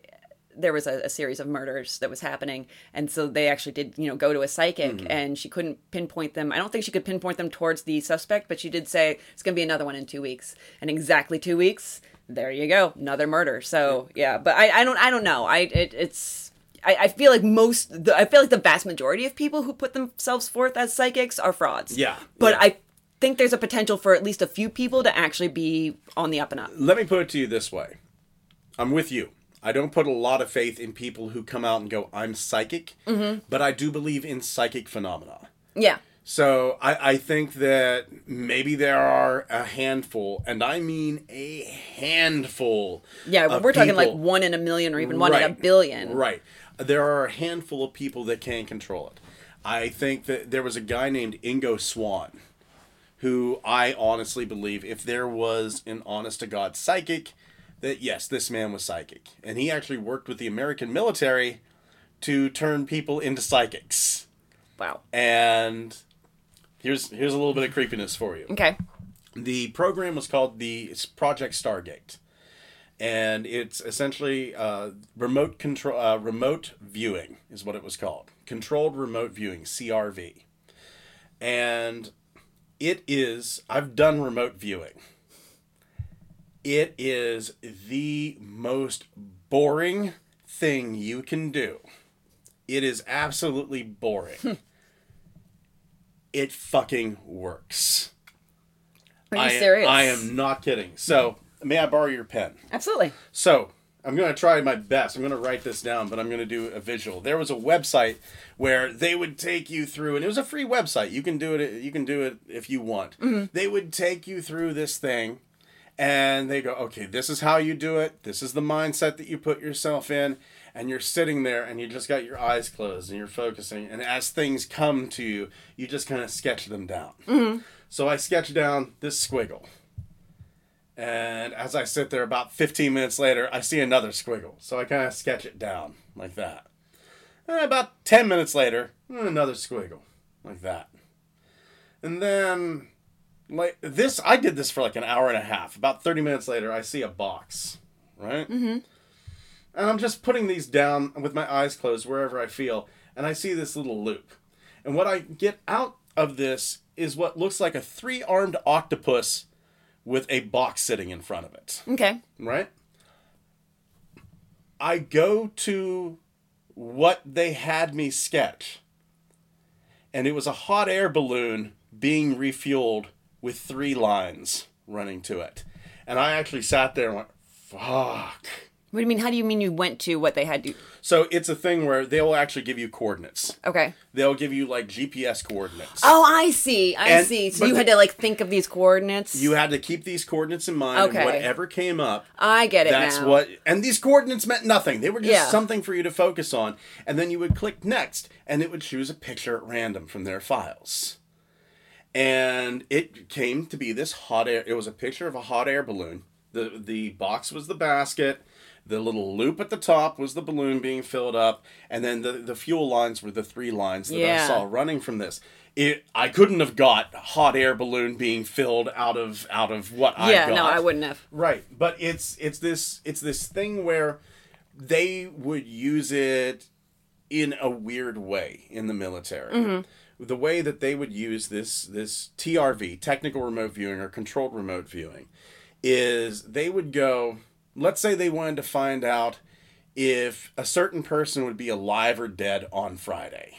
there was a, a, series of murders that was happening and so they actually did you know go to a psychic mm-hmm. and she couldn't pinpoint them i don't think she could pinpoint them towards the suspect but she did say it's going to be another one in two weeks and exactly two weeks there you go, another murder. So yeah, but I, I don't I don't know. I it, it's I, I feel like most the, I feel like the vast majority of people who put themselves forth as psychics are frauds. Yeah, but yeah. I think there's a potential for at least a few people to actually be on the up and up. Let me put it to you this way: I'm with you. I don't put a lot of faith in people who come out and go, "I'm psychic," mm-hmm. but I do believe in psychic phenomena. Yeah. So I, I think that maybe there are a handful, and I mean a handful. Yeah, we're talking like one in a million or even one right, in a billion. Right. There are a handful of people that can control it. I think that there was a guy named Ingo Swann who I honestly believe if there was an honest to God psychic, that yes, this man was psychic. And he actually worked with the American military to turn people into psychics. Wow. And here's here's a little bit of creepiness for you. Okay. The program was called the Project Stargate, and it's essentially uh, remote control, uh, remote viewing is what it was called, controlled remote viewing (CRV), and it is. I've done remote viewing. It is the most boring thing you can do. It is absolutely boring it fucking works. Are you I, serious? I am not kidding. So, may I borrow your pen? Absolutely. So, I'm going to try my best. I'm going to write this down, but I'm going to do a visual. There was a website where they would take you through, and it was a free website. You can do it. You can do it if you want. Mm-hmm. They would take you through this thing, and they go, "Okay, this is how you do it. This is the mindset that you put yourself in." And you're sitting there and you just got your eyes closed and you're focusing and as things come to you you just kind of sketch them down. Mm-hmm. so i sketch down this squiggle. And as i sit there about 15 minutes later i see another squiggle. So i kind of sketch it down like that. And about 10 minutes later another squiggle like that. And then like this i did this for like an hour and a half. About 30 minutes later i see a box right? Mm-hmm and I'm just putting these down with my eyes closed wherever I feel, and I see this little loop. And what I get out of this is what looks like a three armed octopus with a box sitting in front of it. Okay. Right? I go to what they had me sketch, and it was a hot air balloon being refueled with three lines running to it. And I actually sat there and went, fuck. What do you mean? How do you mean you went to what they had to? So it's a thing where they'll actually give you coordinates. Okay. They'll give you like GPS coordinates. Oh, I see. I and, see. So you had to like think of these coordinates. You had to keep these coordinates in mind. Okay. And whatever came up. I get it. That's now. what. And these coordinates meant nothing. They were just yeah. something for you to focus on. And then you would click next, and it would choose a picture at random from their files. And it came to be this hot air. It was a picture of a hot air balloon. The the box was the basket the little loop at the top was the balloon being filled up, and then the, the fuel lines were the three lines that yeah. I saw running from this. It I couldn't have got hot air balloon being filled out of out of what I got. yeah, no, I wouldn't have. Right, but it's it's this it's this thing where they would use it in a weird way in the military. Mm-hmm. The way that they would use this this TRV, technical remote viewing or controlled remote viewing, is they would go let's say they wanted to find out if a certain person would be alive or dead on Friday.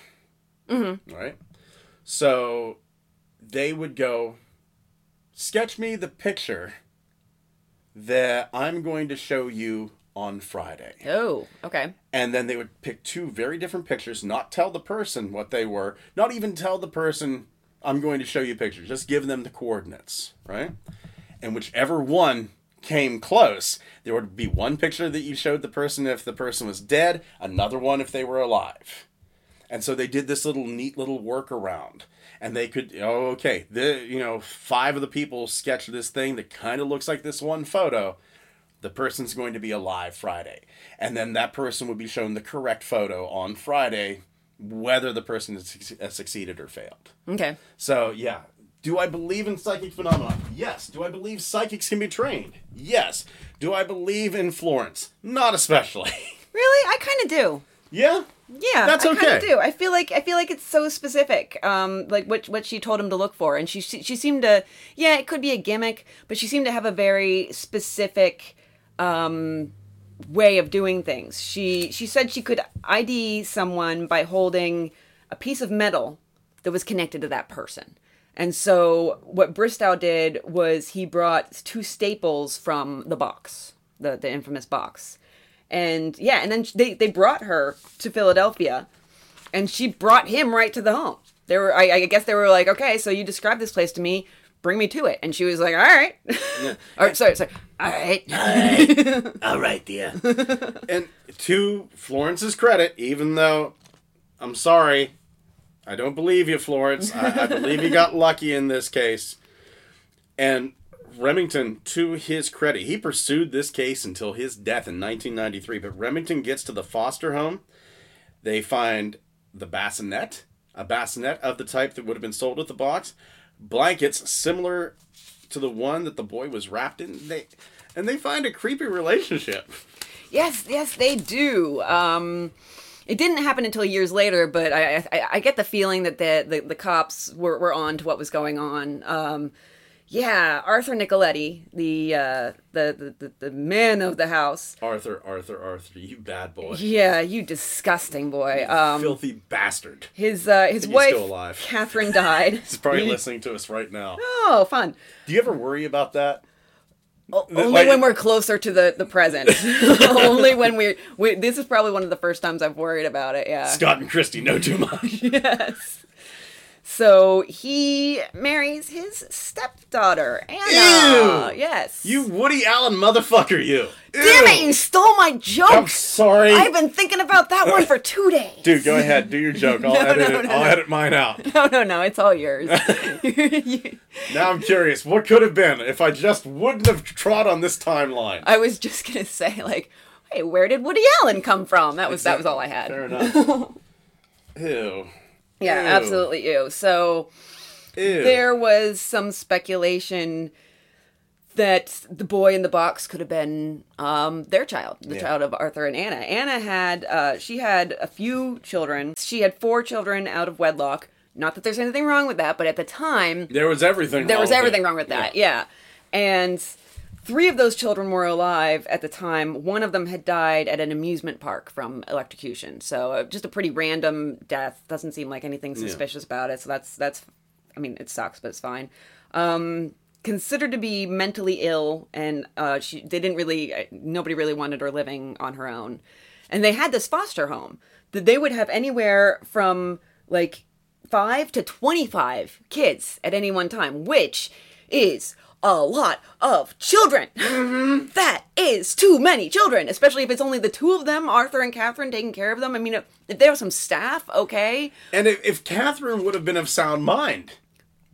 Mm-hmm. Right? So they would go, sketch me the picture that I'm going to show you on Friday. Oh, okay. And then they would pick two very different pictures, not tell the person what they were, not even tell the person, I'm going to show you pictures, just give them the coordinates, right? And whichever one came close, there would be one picture that you showed the person if the person was dead, another one if they were alive. And so they did this little neat little workaround. And they could, oh, okay, the you know, five of the people sketched this thing that kind of looks like this one photo. the person's going to be alive Friday. And then that person would be shown the correct photo on Friday, whether the person has has succeeded or failed. Okay. So, yeah. Do I believe in psychic phenomena? Yes. Do I believe psychics can be trained? Yes. Do I believe in Florence? Not especially. [LAUGHS] Really? I kind of do. yeah? Yeah, That's I kind okay. of do. I feel like I feel like it's so specific, um, like what what she told him to look for, and she she, she seemed to, yeah, it could be a gimmick, but she seemed to have a very specific um, way of doing things. She she said she could ID someone by holding a piece of metal that was connected to that person. And so what Bristow did was he brought two staples from the box, the the infamous box. And yeah, and then they they brought her to Philadelphia and she brought him right to the home. They were I, I guess they were like, "Okay, so you described this place to me, bring me to it." And she was like, "All right." [LAUGHS] or sorry, sorry. All right. All right, dear. [LAUGHS] and to Florence's credit, even though I'm sorry, I don't believe you, Florence. I, I believe you got lucky in this case. And Remington, to his credit, he pursued this case until his death in 1993. But Remington gets to the foster home. They find the bassinet, a bassinet of the type that would have been sold with the box, blankets similar to the one that the boy was wrapped in. They and they find a creepy relationship. Yes, yes, they do. Um, it didn't happen until years later, but I, I, I get the feeling that the, the, the cops were, were on to what was going on. Um, yeah, Arthur Nicoletti, the, uh, the, the, the, man of the house. Arthur, Arthur, Arthur, you bad boy. Yeah, you disgusting boy. Um, Filthy bastard. his uh, his wife, still alive. Catherine, died. [LAUGHS] He's probably [LAUGHS] listening to us right now. oh, fun. Do you ever worry about that? Oh, only like- when we're closer to the, the present. [LAUGHS] [LAUGHS] Only when we're. We, this is probably one of the first times I've worried about it. Yeah. Scott and Christy know too much. [LAUGHS] Yes. So he marries his stepdaughter, Anna. Ew. Yes. You Woody Allen motherfucker, you. Damn it! You stole my joke. I'm sorry. I've been thinking about that one for two days. Dude, go ahead. Do your joke. [LAUGHS] I'll edit no, it. no, I'll no. edit mine out. [LAUGHS] No, no, no. It's all yours. [LAUGHS] Now I'm curious. What could have been if I just wouldn't have trod on this timeline? I was just gonna say, like, hey, where did Woody Allen come from? That was that was all I had. Fair enough. Ew. Yeah, Ew. absolutely. You. So Ew. there was some speculation that the boy in the box could have been um, their child, the Yeah. child of Arthur and Anna. Anna had uh, she had a few children. She had four children out of wedlock. Not that there's anything wrong with that, but at the time There was everything. there was everything it. wrong with that. Yeah. and three of those children were alive at the time. One of them had died at an amusement park from electrocution. So uh, just a pretty random death. Doesn't seem like anything suspicious about it. So that's that's. I mean, it sucks, but it's fine. Um, considered to be mentally ill, and uh, she they didn't really uh, nobody really wanted her living on her own, and they had this foster home that they would have anywhere from like five to twenty five kids at any one time, which is a lot of children. Mm-hmm. That is too many children, especially if it's only the two of them, Arthur and Catherine, taking care of them. I mean, if, if there was some staff, okay. And if, if Catherine would have been of sound mind,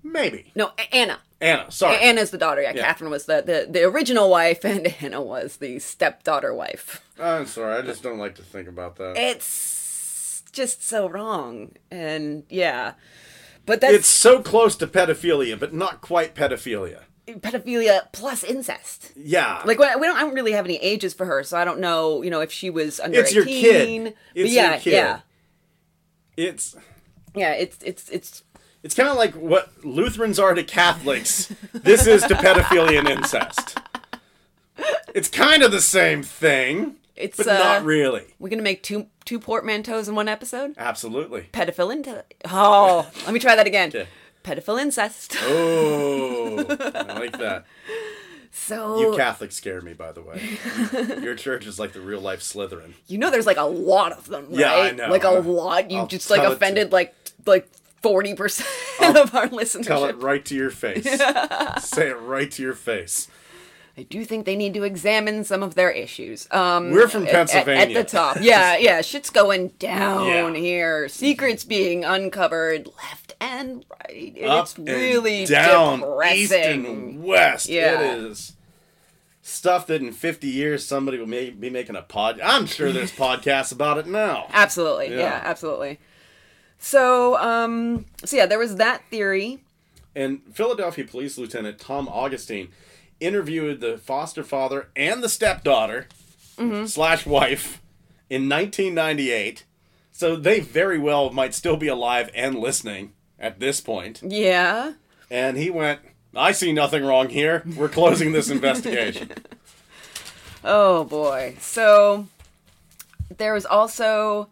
maybe. No, Anna. Anna, sorry. Anna's the daughter. Yeah, Yeah. Catherine was the, the, the original wife, and [LAUGHS] Anna was the stepdaughter wife. I'm sorry. I just don't like to think about that. It's just so wrong, and yeah, but that's It's so close to pedophilia, but not quite pedophilia. Pedophilia plus incest. Yeah. Like we we don't, I don't really have any ages for her, so I don't know, you know, if she was under It's your 18. kid. It's yeah, your kid. yeah, it's yeah. It's it's it's it's kind of like what Lutherans are to Catholics. this is to pedophilia and incest. It's kind of the same thing, it's. but uh, not really. We're gonna make two two portmanteaus in one episode. Absolutely. Pedophile incest. Oh, let me try that again. Okay. Pedophile incest. Oh, [LAUGHS] I like that. So You Catholics scare me, by the way. Your church is like the real life Slytherin. you know there's like a lot of them, right? Yeah, I know. Like a lot. You I'll just like it to- offended like like forty percent of our listeners. Tell it right to your face. [LAUGHS] Say it right to your face. I do think they need to examine some of their issues. Um, We're from Pennsylvania. at- At, the top. Yeah, [LAUGHS] yeah. Shit's going down Yeah. here. Secrets being uncovered left and right. And Up it's really down, depressing. east and west. Yeah. It is. stuff that in 50 years somebody will may, be making a pod. I'm sure there's [LAUGHS] podcasts about it now. Absolutely. Yeah, Yeah. absolutely. So, um, so yeah, there was that theory. And Philadelphia Police Lieutenant Tom Augustine interviewed the foster father and the stepdaughter slash wife in 1998. So they very well might still be alive and listening at this point. Yeah. And he went, I see nothing wrong here. We're closing this investigation. [LAUGHS] Oh boy. So there was also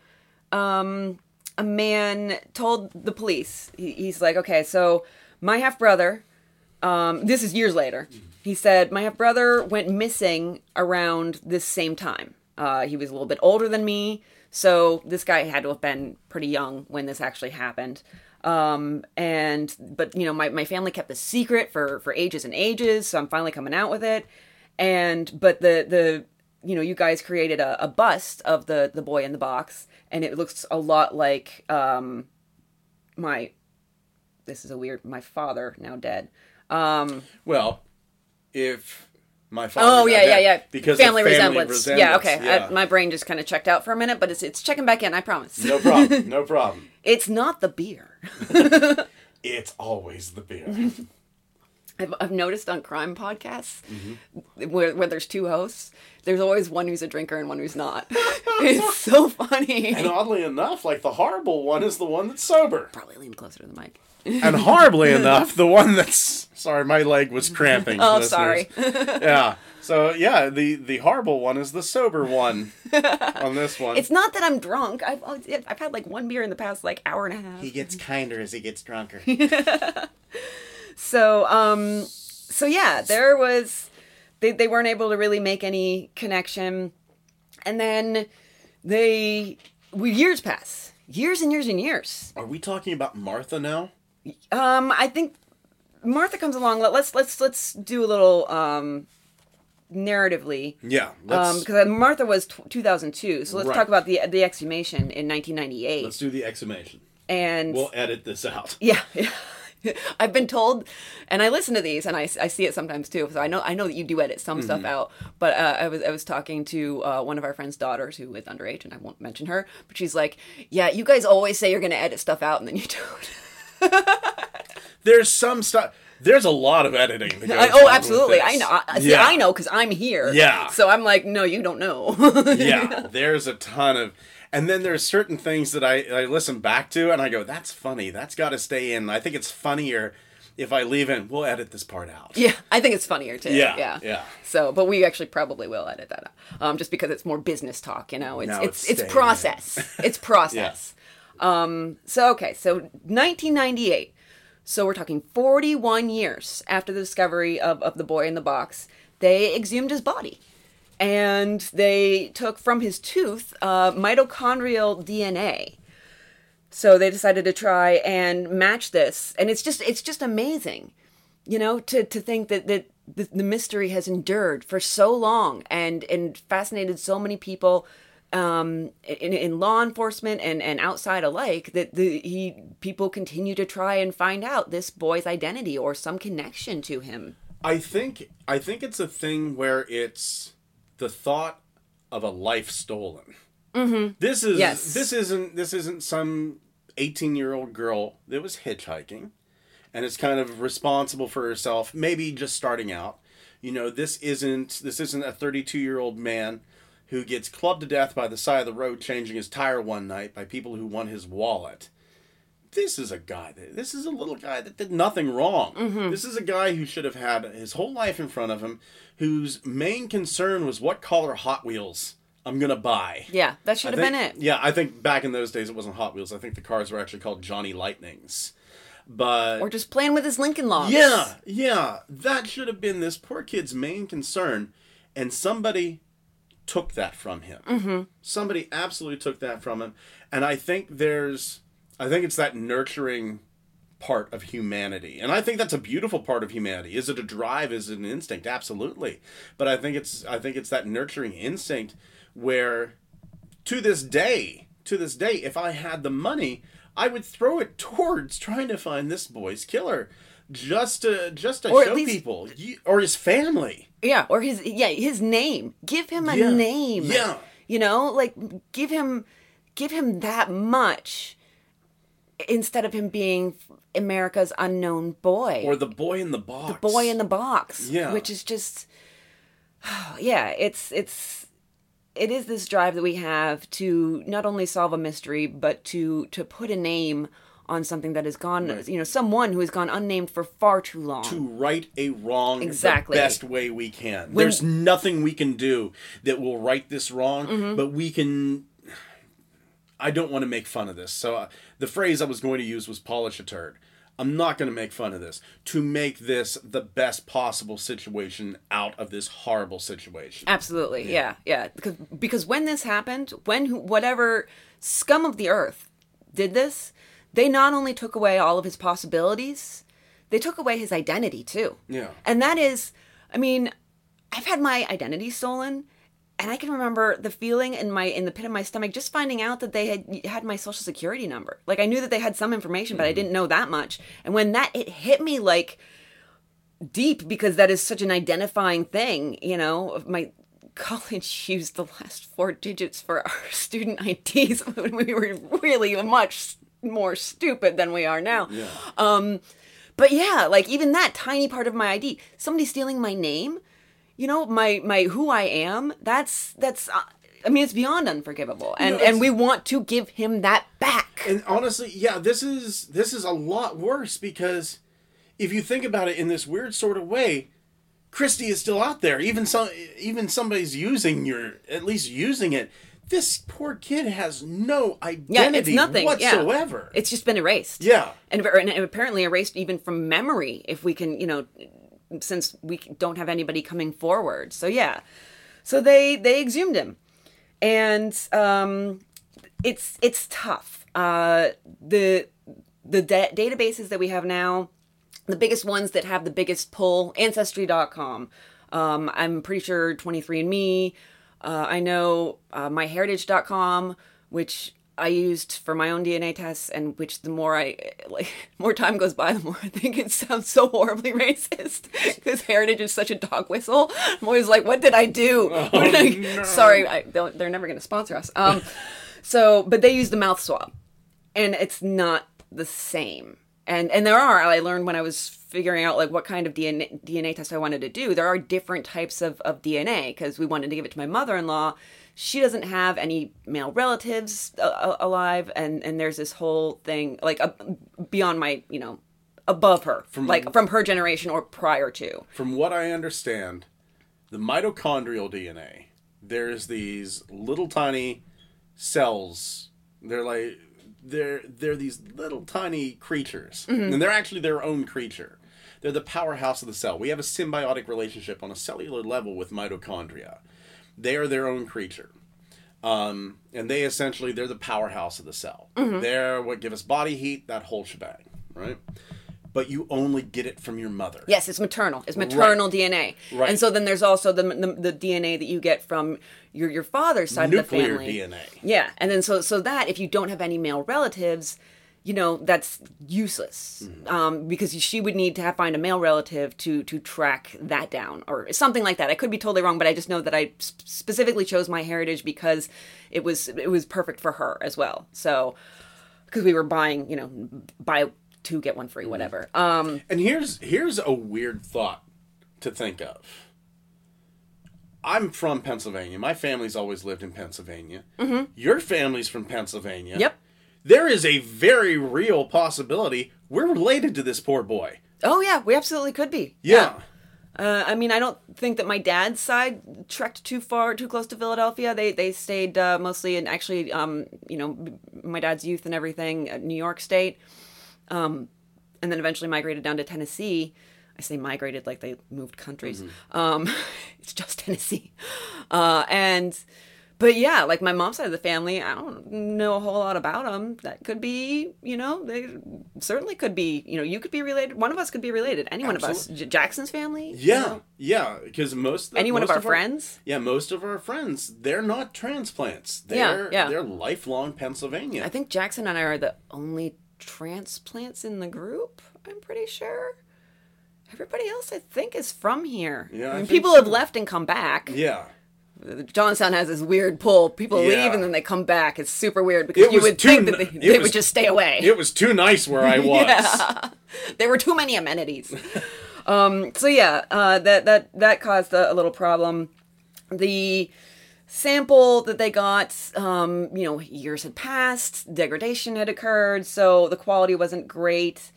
um, a man told the police. He, he's like, okay, so my half brother. Um, this is years later. He said my brother went missing around this same time. Uh, he was a little bit older than me, so this guy had to have been pretty young when this actually happened. Um, and but you know, my, my family kept this secret for for ages and ages, so I'm finally coming out with it and but the the you know you guys created a, a bust of the the boy in the box and it looks a lot like um my this is a weird my father now dead um Well, if my father. oh yeah yeah yeah Because of family, resemblance. yeah okay yeah. I, my brain just kind of checked out for a minute but it's it's checking back in i promise no problem. [LAUGHS] No problem. it's not the beer [LAUGHS] It's always the beer. [LAUGHS] I've, I've noticed on crime podcasts Mm-hmm. where, where there's two hosts there's always one who's a drinker and one who's not it's so funny And oddly enough, like the horrible one is the one that's sober. probably lean closer to the mic And horribly [LAUGHS] enough, the one that's sorry, my leg was cramping. [LAUGHS] Oh, listeners. sorry. [LAUGHS] yeah. So yeah, the the horrible one is the sober one on this one. It's not that I'm drunk. I've I've had like one beer in the past like hour and a half. he gets kinder as he gets drunker. So um, so yeah, there was they they weren't able to really make any connection, and then they we years pass, years and years and years. Are we talking about Martha now? Um, I think Martha comes along. Let, let's let's let's do a little um narratively. Yeah. Um, because Martha was t- 2002, so let's Right. talk about the the exhumation in 1998. let's do the exhumation. and We'll edit this out. [LAUGHS] Yeah, yeah. [LAUGHS] I've been told, and I listen to these, and I, I see it sometimes too. So I know I know that you do edit some stuff out. But uh, I was I was talking to uh, one of our friends' daughters who is underage, and I won't mention her. But she's like, "Yeah, you guys always say you're going to edit stuff out, and then you [LAUGHS] don't." [LAUGHS] There's some stuff. There's a lot of editing. That goes I, oh, absolutely. I know. I, see, Yeah. I know because I'm here. Yeah. So I'm like, no, you don't know. [LAUGHS] yeah, there's a ton of, and then there's certain things that I, I listen back to and I go, that's funny. That's got to stay in. I think it's funnier if I leave in. We'll edit this part out. yeah, I think it's funnier too. Yeah, yeah, yeah. So, but we actually probably will edit that out, um, just because it's more business talk. You know, it's No, it's it's it's process. [LAUGHS] it's process. Um. So okay. So 1998. So we're talking 41 years after the discovery of of the boy in the box. They exhumed his body. And they took from his tooth uh, mitochondrial DNA. So they decided to try and match this, and it's just it's just amazing, you know, to to think that that the, the mystery has endured for so long and and fascinated so many people um in, in law enforcement and and outside alike that the he people continue to try and find out this boy's identity or some connection to him I think I think it's a thing where it's the thought of a life stolen. Mm-hmm. This is Yes. this isn't this isn't some eighteen year old girl that was hitchhiking, and is kind of responsible for herself. Maybe just starting out. You know, this isn't this isn't a thirty two year old man who gets clubbed to death by the side of the road changing his tire one night by people who want his wallet this is a guy that this is a little guy that did nothing wrong. Mm-hmm. This is a guy who should have had his whole life in front of him, whose main concern was what color Hot Wheels I'm gonna buy. yeah that should I have think- been it Yeah, I think back in those days it wasn't Hot Wheels. I think the cars were actually called Johnny Lightnings. But or just playing with his lincoln logs yeah, yeah, that should have been this poor kid's main concern, and somebody took that from him. Mm-hmm. Somebody absolutely took that from him, and I think there's, I think it's that nurturing part of humanity, and I think that's a beautiful part of humanity. Is it a drive? Is it an instinct? Absolutely, but I think it's, I think it's that nurturing instinct where, to this day, to this day, if I had the money, I would throw it towards trying to find this boy's killer, just to just to Or show people, you, or his family. Yeah, or his yeah, his name. Give him a Yeah. name. Yeah. You know, like give him give him that much instead of him being America's unknown boy. Or the boy in the box. The boy in the box. Yeah. Which is just [SIGHS] yeah, it's it's it is this drive that we have to not only solve a mystery, but to to put a name on something that has gone you know, someone who has gone unnamed for far too long. to right a wrong Exactly. the best way we can. There's nothing we can do that will right this wrong, Mm-hmm. but we can. I don't want to make fun of this. So uh, the phrase I was going to use was polish a turd. I'm not going to make fun of this to make this the best possible situation out of this horrible situation. Absolutely, yeah, yeah. Because because when this happened, when whatever scum of the earth did this, they not only took away all of his possibilities, they took away his identity too. Yeah. and that is, I mean, I've had my identity stolen. And I can remember the feeling in my in the pit of my stomach just finding out that they had had my social security number. Like I knew that they had some information, but I hmm. didn't know that much. And when that it hit me like deep because that is such an identifying thing, you know, of my [LAUGHS] college used the last four digits for our [LAUGHS] student IDs [LAUGHS] when we were really much more stupid than we are now. Um but yeah, like even that tiny part of my ID, somebody stealing my name, you know, my my who I am, that's that's uh, I mean it's beyond unforgivable. And it's- and we want to give him that back. And honestly, yeah, this is this is a lot worse because if you think about it in this weird sort of way, Christie is still out there. Even some even somebody's using your at least using it. This poor kid has no identity yeah, it's nothing yeah. whatsoever. It's just been erased. Yeah. and, and apparently erased even from memory if we can you know since we don't have anybody coming forward so yeah so they they exhumed him and um it's it's tough uh the the da- databases that we have now the biggest ones that have the biggest pull ancestry.com um i'm pretty sure 23andme uh, i know uh, myheritage.com which I used for my own DNA tests, and which the more I [LAUGHS] like, more time goes by, the more I think it sounds so horribly [LAUGHS] racist because heritage is such a dog whistle. I'm always like, what did I do? What did I- Sorry, I, they're never going to sponsor us. Um, [LAUGHS] so, but they use the mouth swab, and it's not the same. And and there are I learned when I was figuring out like what kind of DNA, DNA test I wanted to do. There are different types of, of DNA because we wanted to give it to my mother-in-law. She doesn't have any male relatives uh, uh, alive, and and there's this whole thing like uh, beyond my you know above her, from like from her generation or prior to. From what I understand, the mitochondrial DNA, there's these little tiny cells. They're like they're they're these little tiny creatures, and they're actually their own creature. They're the powerhouse of the cell. We have a symbiotic relationship on a cellular level with mitochondria. They are their own creature. Um, and they essentially they're the powerhouse of the cell. They're what give us body heat, that whole shebang, right? But you only get it from your mother. Yes, it's maternal. It's maternal DNA. Right. And so then there's also the, the the DNA that you get from your your father's side Nuclear of the family. Nuclear DNA. Yeah, and then so so that if you don't have any male relatives, you know that's useless Mm-hmm. um, because she would need to have, find a male relative to to track that down or something like that. I could be totally wrong, but I just know that I sp- specifically chose my heritage because it was it was perfect for her as well. So because we were buying, you know, buy two get one free, Mm-hmm. whatever. Um, And here's here's a weird thought to think of. I'm from Pennsylvania. My family's always lived in Pennsylvania. Your family's from Pennsylvania. Yep. There is a very real possibility we're related to this poor boy. Oh yeah, we absolutely could be. Yeah. Uh, I mean, I don't think that my dad's side trekked too far, too close to Philadelphia. They they stayed uh, mostly in actually, um, you know, my dad's youth and everything, at New York State, um, and then eventually migrated down to Tennessee. I say migrated like they moved countries. Um, [LAUGHS] it's just Tennessee, uh, and but yeah, like my mom's side of the family, I don't know a whole lot about them. That could be, you know, they certainly could be. You know, you could be related. One of us could be related. Any one of us. J- Jackson's family. you Yeah. know? Yeah. Because most Any one of our friends? Yeah, most of our friends, they're not transplants. Yeah, They're yeah. they're lifelong Pennsylvania. I think Jackson and I are the only transplants in the group. I'm pretty sure. everybody else I think is from here. Yeah, I I mean, think people so. have left and come back. Yeah. Johnstown has this weird pull. People Yeah. leave and then they come back. It's super weird because you would think that they, they was- would just stay away. It was too nice where I [LAUGHS] was. Yeah. there were too many amenities. [LAUGHS] um, so yeah, uh, that that that caused a, a little problem. The sample that they got, um, you know, years had passed, degradation had occurred, so the quality wasn't great.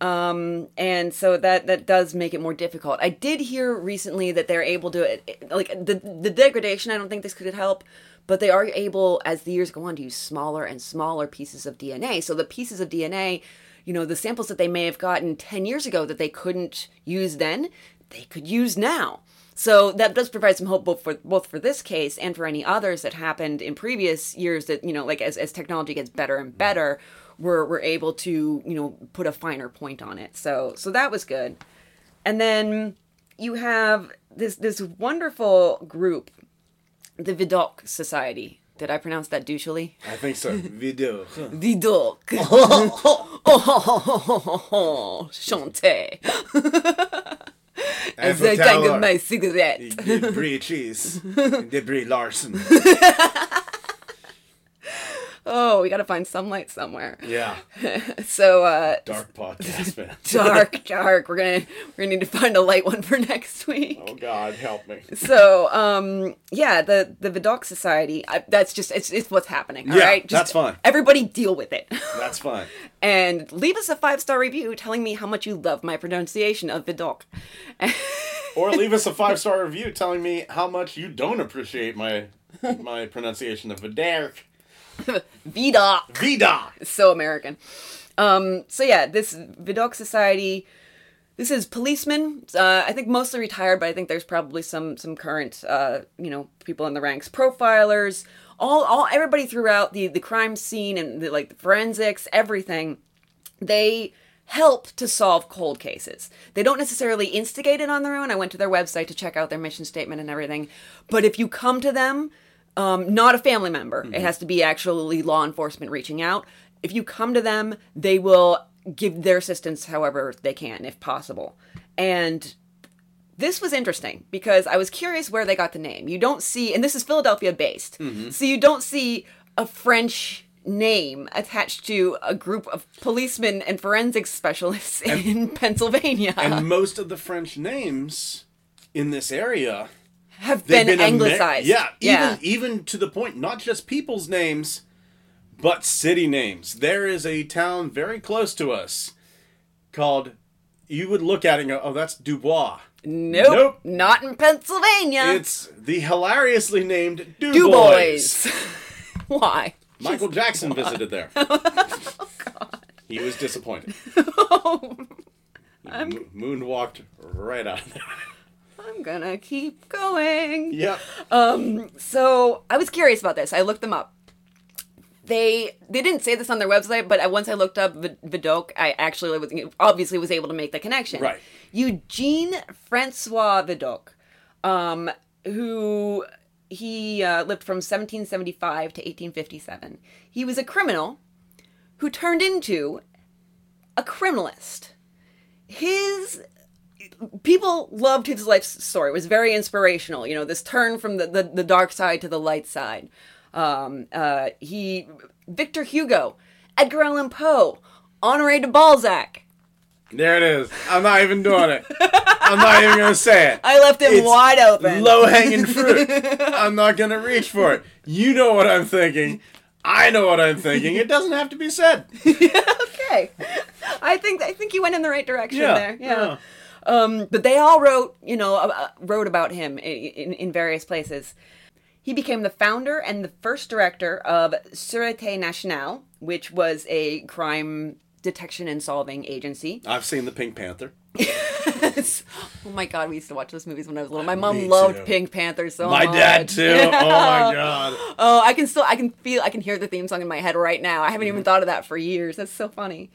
Um, and so that that does make it more difficult. I did hear recently that they're able to like the the degradation. I don't think this could help, but they are able as the years go on to use smaller and smaller pieces of DNA. So the pieces of DNA, you know, the samples that they may have gotten ten years ago that they couldn't use then, they could use now. So that does provide some hope both for both for this case and for any others that happened in previous years. That you know, like as as technology gets better and better, we're we're able to you know put a finer point on it. So so that was good. And then you have this this wonderful group, the Vidocq Society. Did I pronounce that douchily? I think so. Video. [LAUGHS] Vidocq. oh, chante. As I tangle my cigarette. Brie Cheese. [LAUGHS] Debris Larson. [LAUGHS] Oh, we gotta find sunlight somewhere. Yeah. [LAUGHS] So uh Dark podcast, man. [LAUGHS] dark, dark. We're gonna we're gonna need to find a light one for [LAUGHS] next week. Oh God, help me. So um yeah, the the Vidocq Society. I, that's just it's it's what's happening. All Yeah, right, just that's fine. Everybody deal with it, That's fine. and leave us a five star review telling me how much you love my pronunciation of Vidocq. Or leave us a five star review telling me how much you don't appreciate my my pronunciation of Vidark. [LAUGHS] Vidocq. Vida. so American. Um, so yeah, this Vidocq Society. This is policemen. Uh, I think mostly retired, but I think there's probably some some current, uh, you know, people in the ranks, profilers, all all everybody throughout the the crime scene and the, like the forensics, everything. They help to solve cold cases. They don't necessarily instigate it on their own. I went to their website to check out their mission statement and everything. But if you come to them, um, not a family member, it has to be actually law enforcement reaching out. If you come to them, they will give their assistance however they can, if possible. And this was interesting because I was curious where they got the name. You don't see, and this is Philadelphia based, so you don't see a French name attached to a group of policemen and forensics specialists in [LAUGHS] Pennsylvania And most of the French names in this area have been, Amer- anglicized. Yeah, yeah. even even to the point, not just people's names, but city names. There is a town very close to us called. You would look at it and go, "Oh, that's Dubois." Nope, Nope. not in Pennsylvania. It's the hilariously named Du, Du Bois. Bois. [LAUGHS] Why? Michael Jackson visited there. [LAUGHS] Oh, he was disappointed. [LAUGHS] oh, Mo- moonwalked right out of there. I'm gonna keep going. Yep. So I was curious about this. I looked them up. They they didn't say this on their website, but I, once I looked up Vid- Vidocq, I actually was, obviously was able to make the connection. Right. Eugene Francois Vidocq, um, who he uh, lived from 1775 to 1857. He was a criminal who turned into a criminalist. His people loved his life story. It was very inspirational. You know, this turn from the, the, the dark side to the light side. Um, uh, he, Victor Hugo, Edgar Allan Poe, Honoré de Balzac. There it is. I'm not even doing it. I'm not even gonna say it. [LAUGHS] I left it It's wide open. Low hanging [LAUGHS] fruit. I'm not gonna reach for it. You know what I'm thinking. I know what I'm thinking. It doesn't have to be said. [LAUGHS] okay. I think I think you went in the right direction Yeah. there. Yeah. Um, but they all wrote, you know, uh, wrote about him in, in, in various places. He became the founder and the first director of Sûreté Nationale, which was a crime detection and solving agency. I've seen the Pink Panther. [LAUGHS] oh my god, we used to watch those movies when I was little. My mom Me loved too. Pink Panther so My much. My dad too. Oh my [LAUGHS] god. Oh, I can still, I can feel, I can hear the theme song in my head right now. I haven't Mm-hmm. even thought of that for years. That's so funny.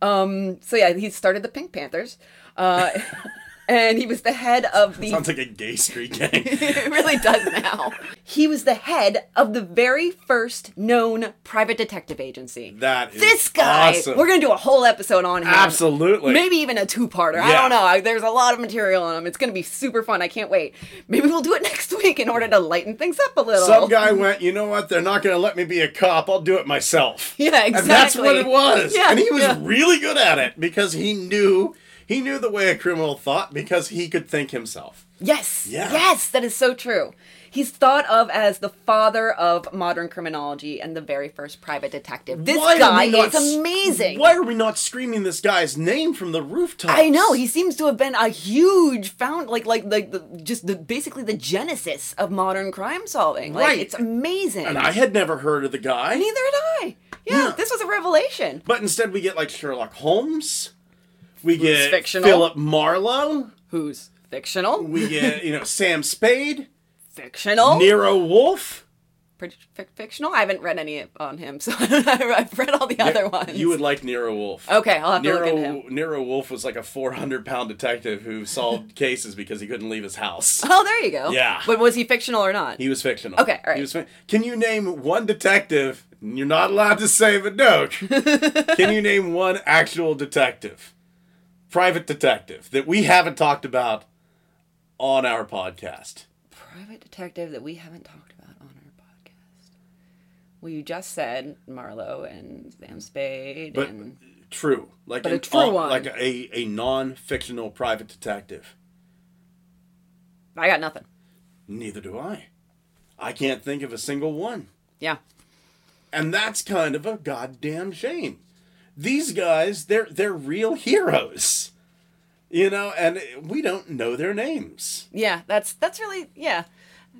Um, so yeah, he started the Pink Panthers, uh, [LAUGHS] and he was the head of the. Sounds like a gay street [LAUGHS] gang. it really does now. He was the head of the very first known private detective agency. That is this guy. awesome. We're gonna do a whole episode on him. Absolutely. Maybe even a two-parter. I don't know. There's a lot of material on him. It's gonna be super fun. I can't wait. Maybe we'll do it next [LAUGHS] week in order to lighten things up a little. Some guy went, you know what? They're not going to let me be a cop. I'll do it myself. Yeah, exactly. And that's what it was. Yeah, and he was yeah. really good at it because he knew he knew the way a criminal thought because he could think himself. Yes. Yeah. Yes, that is so true. He's thought of as the father of modern criminology and the very first private detective. This Why guy is amazing. Why are we not screaming this guy's name from the rooftops? I know he seems to have been a huge found like like like the just the basically the genesis of modern crime solving. Like Right. it's amazing. And I had never heard of the guy. Neither had I. Yeah, Yeah. this was a revelation. But instead, we get like Sherlock Holmes. We get fictional. Philip Marlowe. Who's fictional? We get you know Sam Spade, fictional. Nero Wolfe. Pretty fic- fictional. I haven't read any on him, [LAUGHS] so I've read all the other ones. You would like Nero Wolfe. Okay, I'll have to look Nero, into him. Nero Wolfe was like a 400 pound detective who solved [LAUGHS] cases because he couldn't leave his house. Oh, there you go. Yeah. But was he fictional or not? He was fictional. Okay, all right. He was fi- Can you name one detective? You're not allowed to say the joke. [LAUGHS] Can you name one actual detective, private detective, that we haven't talked about on our podcast? Private detective that we haven't talked about on our podcast. Well, you just said Marlowe and Sam Spade But and true, like But a true one. like a a non fictional private detective. I got nothing. Neither do I. I can't think of a single one. Yeah. And that's kind of a goddamn shame. These guys, they're they're real heroes. You know, and we don't know their names. Yeah, that's that's really yeah.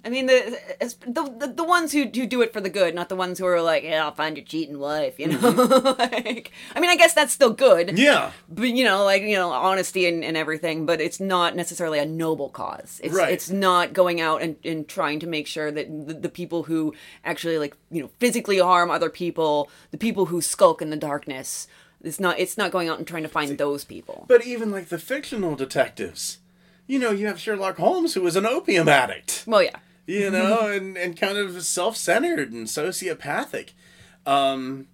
I mean the the the, the ones who, who do it for the good, not the ones who are like, yeah, I'll find your cheating wife, you know. [LAUGHS] like, I mean, I guess that's still good. Mm-hmm. Yeah. But you know, like you know, honesty and, and everything, but it's not necessarily a noble cause. It's Right. it's not going out and, and trying to make sure that the, the people who actually like you know physically harm other people, the people who skulk in the darkness, it's not it's not going out and trying to find those people. But even like the fictional detectives, you know, you have Sherlock Holmes who was an opium addict. Well, yeah. you know, and, and kind of self centered and sociopathic. Um,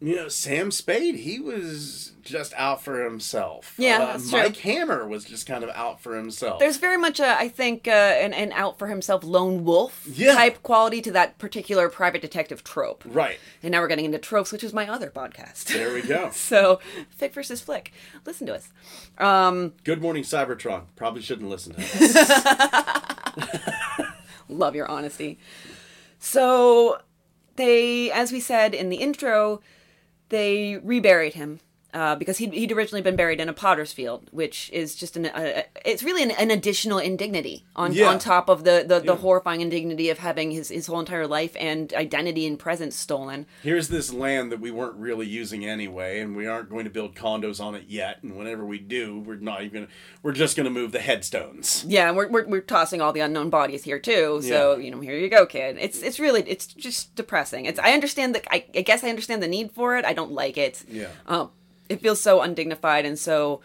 you know, Sam Spade, he was just out for himself. Yeah, Uh, that's true. Mike Hammer was just kind of out for himself. There's very much a, I think, uh, an, an out for himself lone wolf Yeah. type quality to that particular private detective trope. right. And now we're getting into tropes, which is my other podcast. There we go. [LAUGHS] so, Fick versus Flick. Listen to us. Um, Good morning, Cybertron. Probably shouldn't listen to [LAUGHS] this. [LAUGHS] love your honesty. So, they, as we said in the intro, they reburied him. Uh, because he'd, he'd originally been buried in a potter's field, which is just an uh, it's really an, an additional indignity on Yeah. on top of the the, the horrifying indignity of having his, his whole entire life and identity and presence stolen. Here's this land that we weren't really using anyway, and we aren't going to build condos on it yet. And whenever we do, we're not even gonna. We're just going to move the headstones. Yeah, and we're, we're, we're tossing all the unknown bodies here too. So Yeah. you know, here you go, kid. It's it's really it's just depressing. It's I understand the I, I guess I understand the need for it. I don't like it. Yeah. Um, it feels so undignified and so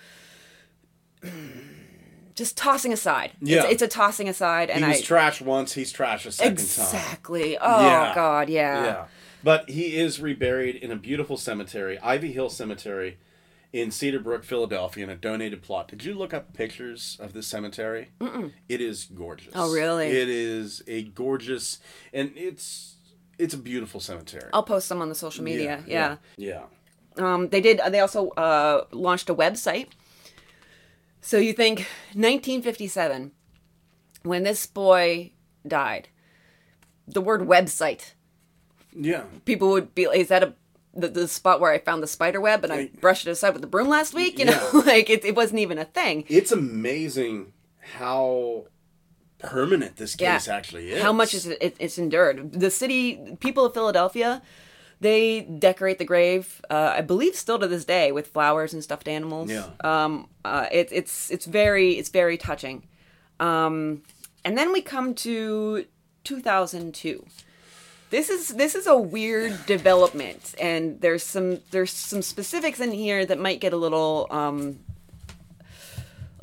[CLEARS THROAT] just tossing aside. Yeah. It's, it's a tossing aside, and he was I trash once. He's trash a second time. exactly. Oh Yeah. God, yeah. Yeah. But he is reburied in a beautiful cemetery, Ivy Hill Cemetery in Cedar Brook, Philadelphia, in a donated plot. Did you look up pictures of this cemetery? It is gorgeous. Oh, really? It is a gorgeous, and it's it's a beautiful cemetery. I'll post some on the social media. Yeah. Yeah. Um, they did. They also uh, launched a website. So you think 1957, when this boy died, the word website. Yeah. People would be. Is that a the, the spot where I found the spider web and I brushed it aside with the broom last week? You know, [LAUGHS] like it, it wasn't even a thing. It's amazing how permanent this Yeah. case actually is. How much is it, it? It's endured. The city people of Philadelphia. They decorate the grave, uh, I believe, still to this day, with flowers and stuffed animals. Yeah. Um, uh, it, it's it's very it's very touching. Um, and then we come to 2002. This is this is a weird [SIGHS] development, and there's some there's some specifics in here that might get a little um,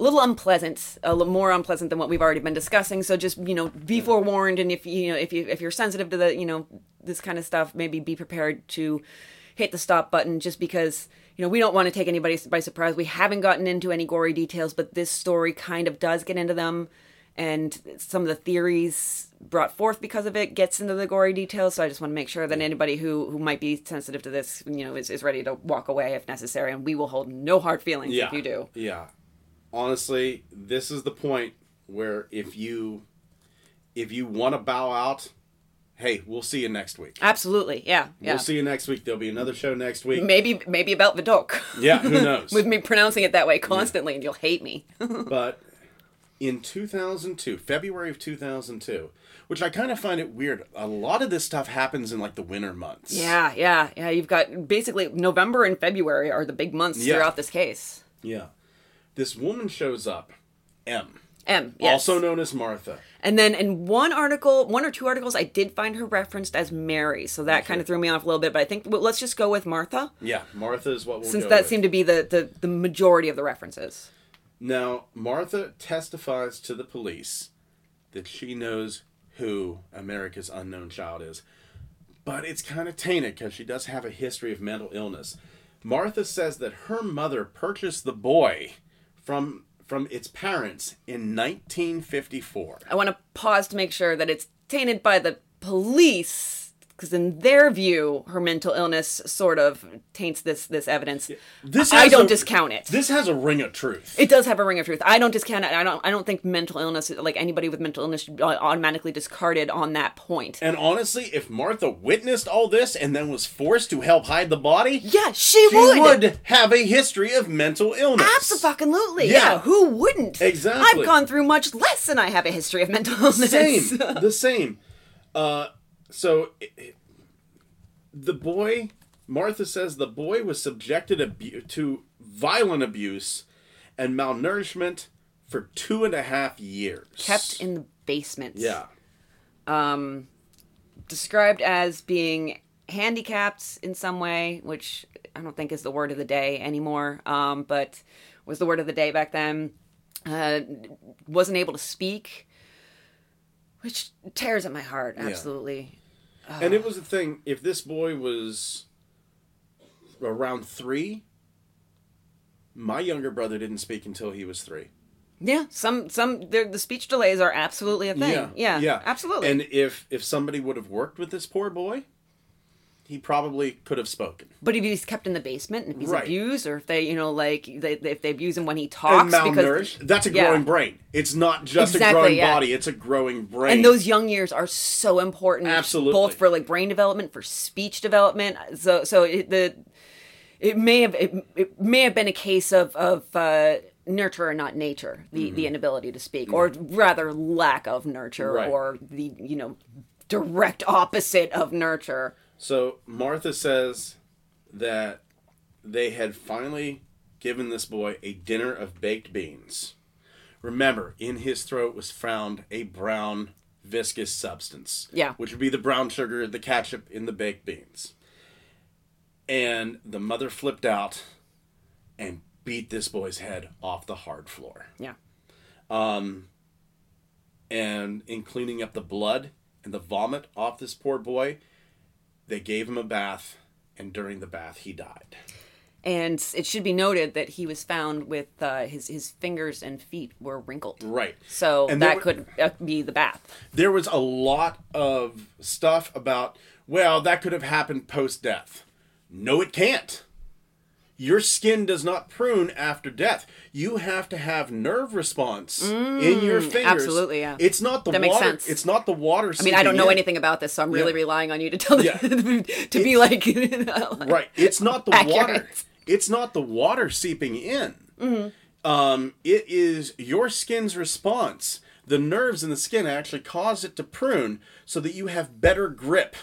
a little unpleasant, a little more unpleasant than what we've already been discussing. So just you know, be forewarned, and if you know if you if you're sensitive to the you know this kind of stuff, maybe be prepared to hit the stop button, just because you know we don't want to take anybody by surprise. We haven't gotten into any gory details, but this story kind of does get into them, and some of the theories brought forth because of it gets into the gory details. So I just want to make sure that anybody who who might be sensitive to this, you know, is, is ready to walk away if necessary, and we will hold no hard feelings Yeah. if you do. Yeah. Honestly, this is the point where if you if you want to bow out, hey, we'll see you next week. Absolutely, yeah, yeah. We'll see you next week. There'll be another show next week. Maybe maybe about the dog. Yeah, who [LAUGHS] knows? With me pronouncing it that way constantly, and you'll hate me. [LAUGHS] but in 2002, February of 2002, which I kind of find it weird. A lot of this stuff happens in like the winter months. yeah, yeah, yeah. You've got basically November and February are the big months Yeah. throughout this case. Yeah. This woman shows up, M, M, yes. also known as Martha. And then in one article, one or two articles, I did find her referenced as Mary, so that kind of threw me off a little bit. But I think well, let's just go with Martha, Yeah, Martha is what we'll since that with. seemed to be the, the the majority of the references. Now, Martha testifies to the police that she knows who America's unknown child is. But it's kind of tainted because she does have a history of mental illness. Martha says that her mother purchased the boy from from its parents in 1954. I want to pause to make sure that it's tainted by the police, because in their view, her mental illness sort of taints this this evidence. This I don't a- discount it. This has a ring of truth. It does have a ring of truth. I don't discount it. I don't. I don't think mental illness, like anybody with mental illness, should be automatically discarded on that point. and honestly, if Martha witnessed all this and then was forced to help hide the body, Yeah, she, she would. would have a history of mental illness. Absolutely. Yeah. Yeah. Who wouldn't? Exactly. I've gone through much less than I have a history of mental [LAUGHS] illness. same the same uh so it- it- the boy martha says the boy was subjected abu- to violent abuse and malnourishment for two and a half years Kept in the basement. yeah Um, Described as being handicapped in some way, which I don't think is the word of the day anymore, um, but was the word of the day back then. Uh, wasn't able to speak, which tears at my heart. Absolutely. And it was the thing if this boy was around three my younger brother didn't speak until he was three Yeah. Some some the the speech delays are absolutely a thing. Yeah. yeah, Absolutely. And if if somebody would have worked with this poor boy, he probably could have spoken. But if he's kept in the basement and if he's Right. abused, or if they, you know, like they, if they abuse him when he And talks, malnourished. because That's a yeah. growing brain. It's not just a growing yeah. body. It's a growing brain. and those young years are so important, Absolutely. both for like brain development, for speech development. So, so it, the it may have it, it may have been a case of of uh, nurture and not nature, the Mm-hmm. the inability to speak, or rather lack of nurture, Right. or the you know direct opposite of nurture. So Martha says that they had finally given this boy a dinner of baked beans. Remember, in his throat was found a brown viscous substance. Yeah. Which would be the brown sugar, the ketchup in the baked beans. And the mother flipped out and beat this boy's head off the hard floor. Yeah. Um and in cleaning up the blood and the vomit off this poor boy, they gave him a bath, and during the bath, he died. And it should be noted that he was found with uh, his his fingers and feet were wrinkled. Right. So And that were- could uh, be the bath. There was a lot of stuff about, well, that could have happened post death. No, it can't. Your skin does not prune after death. You have to have nerve response in your fingers. Mm, absolutely, yeah. It's not the That makes water. sense. It's not the water. I mean, I don't know in. anything about this, so I'm really Yeah. relying on you to tell Yeah. [LAUGHS] to be [LAUGHS] like Right. It's not the Accurate. water. It's not the water seeping in. Mm-hmm. Um, it is your skin's response. The nerves in the skin actually cause it to prune so that you have better grip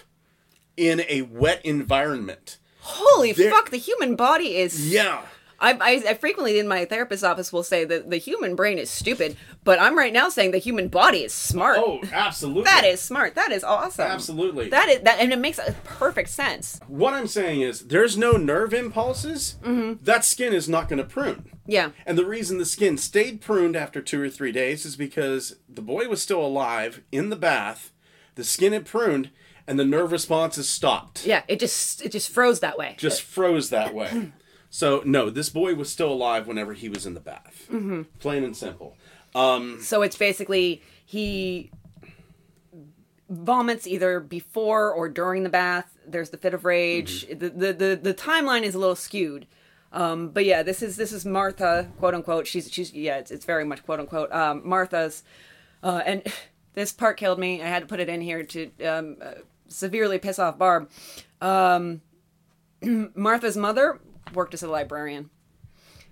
in a wet environment. Holy There- fuck! The human body is. Yeah. I, I, I frequently in my therapist's office will say that the human brain is stupid, but I'm right now saying the human body is smart. Oh, absolutely. That is smart. That is awesome. Absolutely. That is that, and it makes a perfect sense. What I'm saying is, there's no nerve impulses. Mm-hmm. That skin is not going to prune. Yeah. And the reason the skin stayed pruned after two or three days is because the boy was still alive in the bath, the skin had pruned, and the nerve responses stopped. Yeah. It just it just froze that way. Just froze that way. [CLEARS THROAT] So, no, this boy was still alive whenever he was in the bath. Mm-hmm. Plain and simple. So it's basically he vomits either before or during the bath. There's the fit of rage. The, the the the timeline is a little skewed. Um, but yeah, this is this is Martha, quote unquote. She's she's yeah, it's, it's very much quote unquote um, Martha's, uh, and [LAUGHS] this part killed me. I had to put it in here to um, uh, severely piss off Barb. Um, [CLEARS THROAT] Martha's mother worked as a librarian.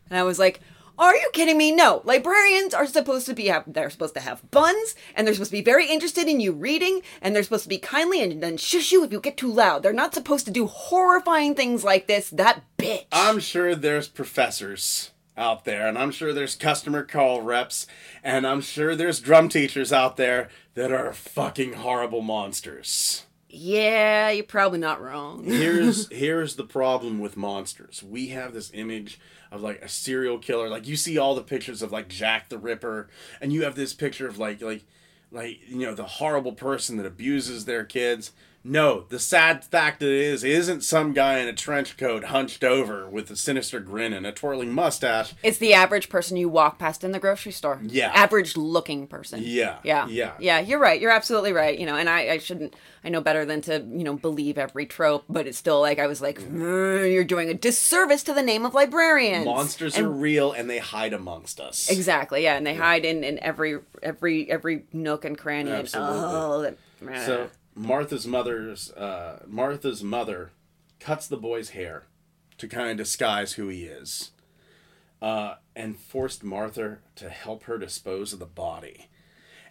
And I was like, are you kidding me? No. Librarians are supposed to be have they're supposed to have buns and they're supposed to be very interested in you reading and they're supposed to be kindly and then shush you if you get too loud. They're not supposed to do horrifying things like this. That bitch. I'm sure there's professors out there, and I'm sure there's customer call reps, and I'm sure there's drum teachers out there that are fucking horrible monsters. Yeah, you're probably not wrong. [LAUGHS] Here's here's the problem with monsters. We have this image of like a serial killer. Like you see all the pictures of like Jack the Ripper, and you have this picture of like like like you know the horrible person that abuses their kids. No, the sad fact it is isn't some guy in a trench coat hunched over with a sinister grin and a twirling mustache. It's the average person you walk past in the grocery store. Yeah. Average looking person. Yeah, Yeah. yeah. Yeah. You're right. You're absolutely right. You know, and I, I shouldn't, I know better than to, you know, believe every trope, but it's still like, I was like, "Mm, you're doing a disservice to the name of librarians. Monsters And- are real and they hide amongst us. Exactly. Yeah. And they hide in, in every, every, every nook and cranny. and- Absolutely. oh, that, So Martha's mother's uh, Martha's mother cuts the boy's hair to kind of disguise who he is, uh, and forced Martha to help her dispose of the body.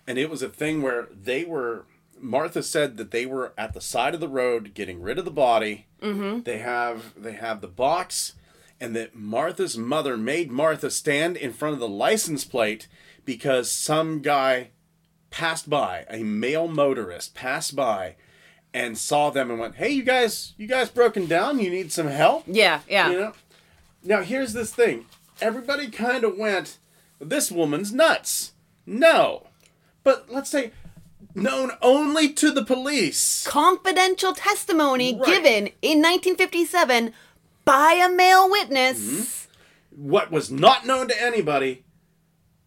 And it was a thing where they were. Martha said that they were at the side of the road getting rid of the body. Mm-hmm. They have they have the box, and that Martha's mother made Martha stand in front of the license plate because some guy passed by, a male motorist passed by and saw them and went, "Hey, you guys, you guys broken down? You need some help?" yeah. Yeah. You know? Now, here's this thing. Everybody kind of went, "This woman's nuts." No. But let's say known only to the police. Confidential testimony Right. given in 1957 by a male witness. Mm-hmm. What was not known to anybody.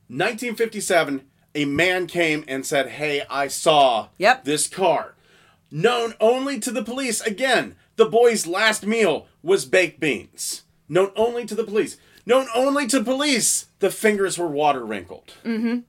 1957, a man came and said, "Hey, I saw Yep. this car." Known only to the police. Again, the boy's last meal was baked beans. Known only to the police. Known only to police. The fingers were water wrinkled. Mm-hmm.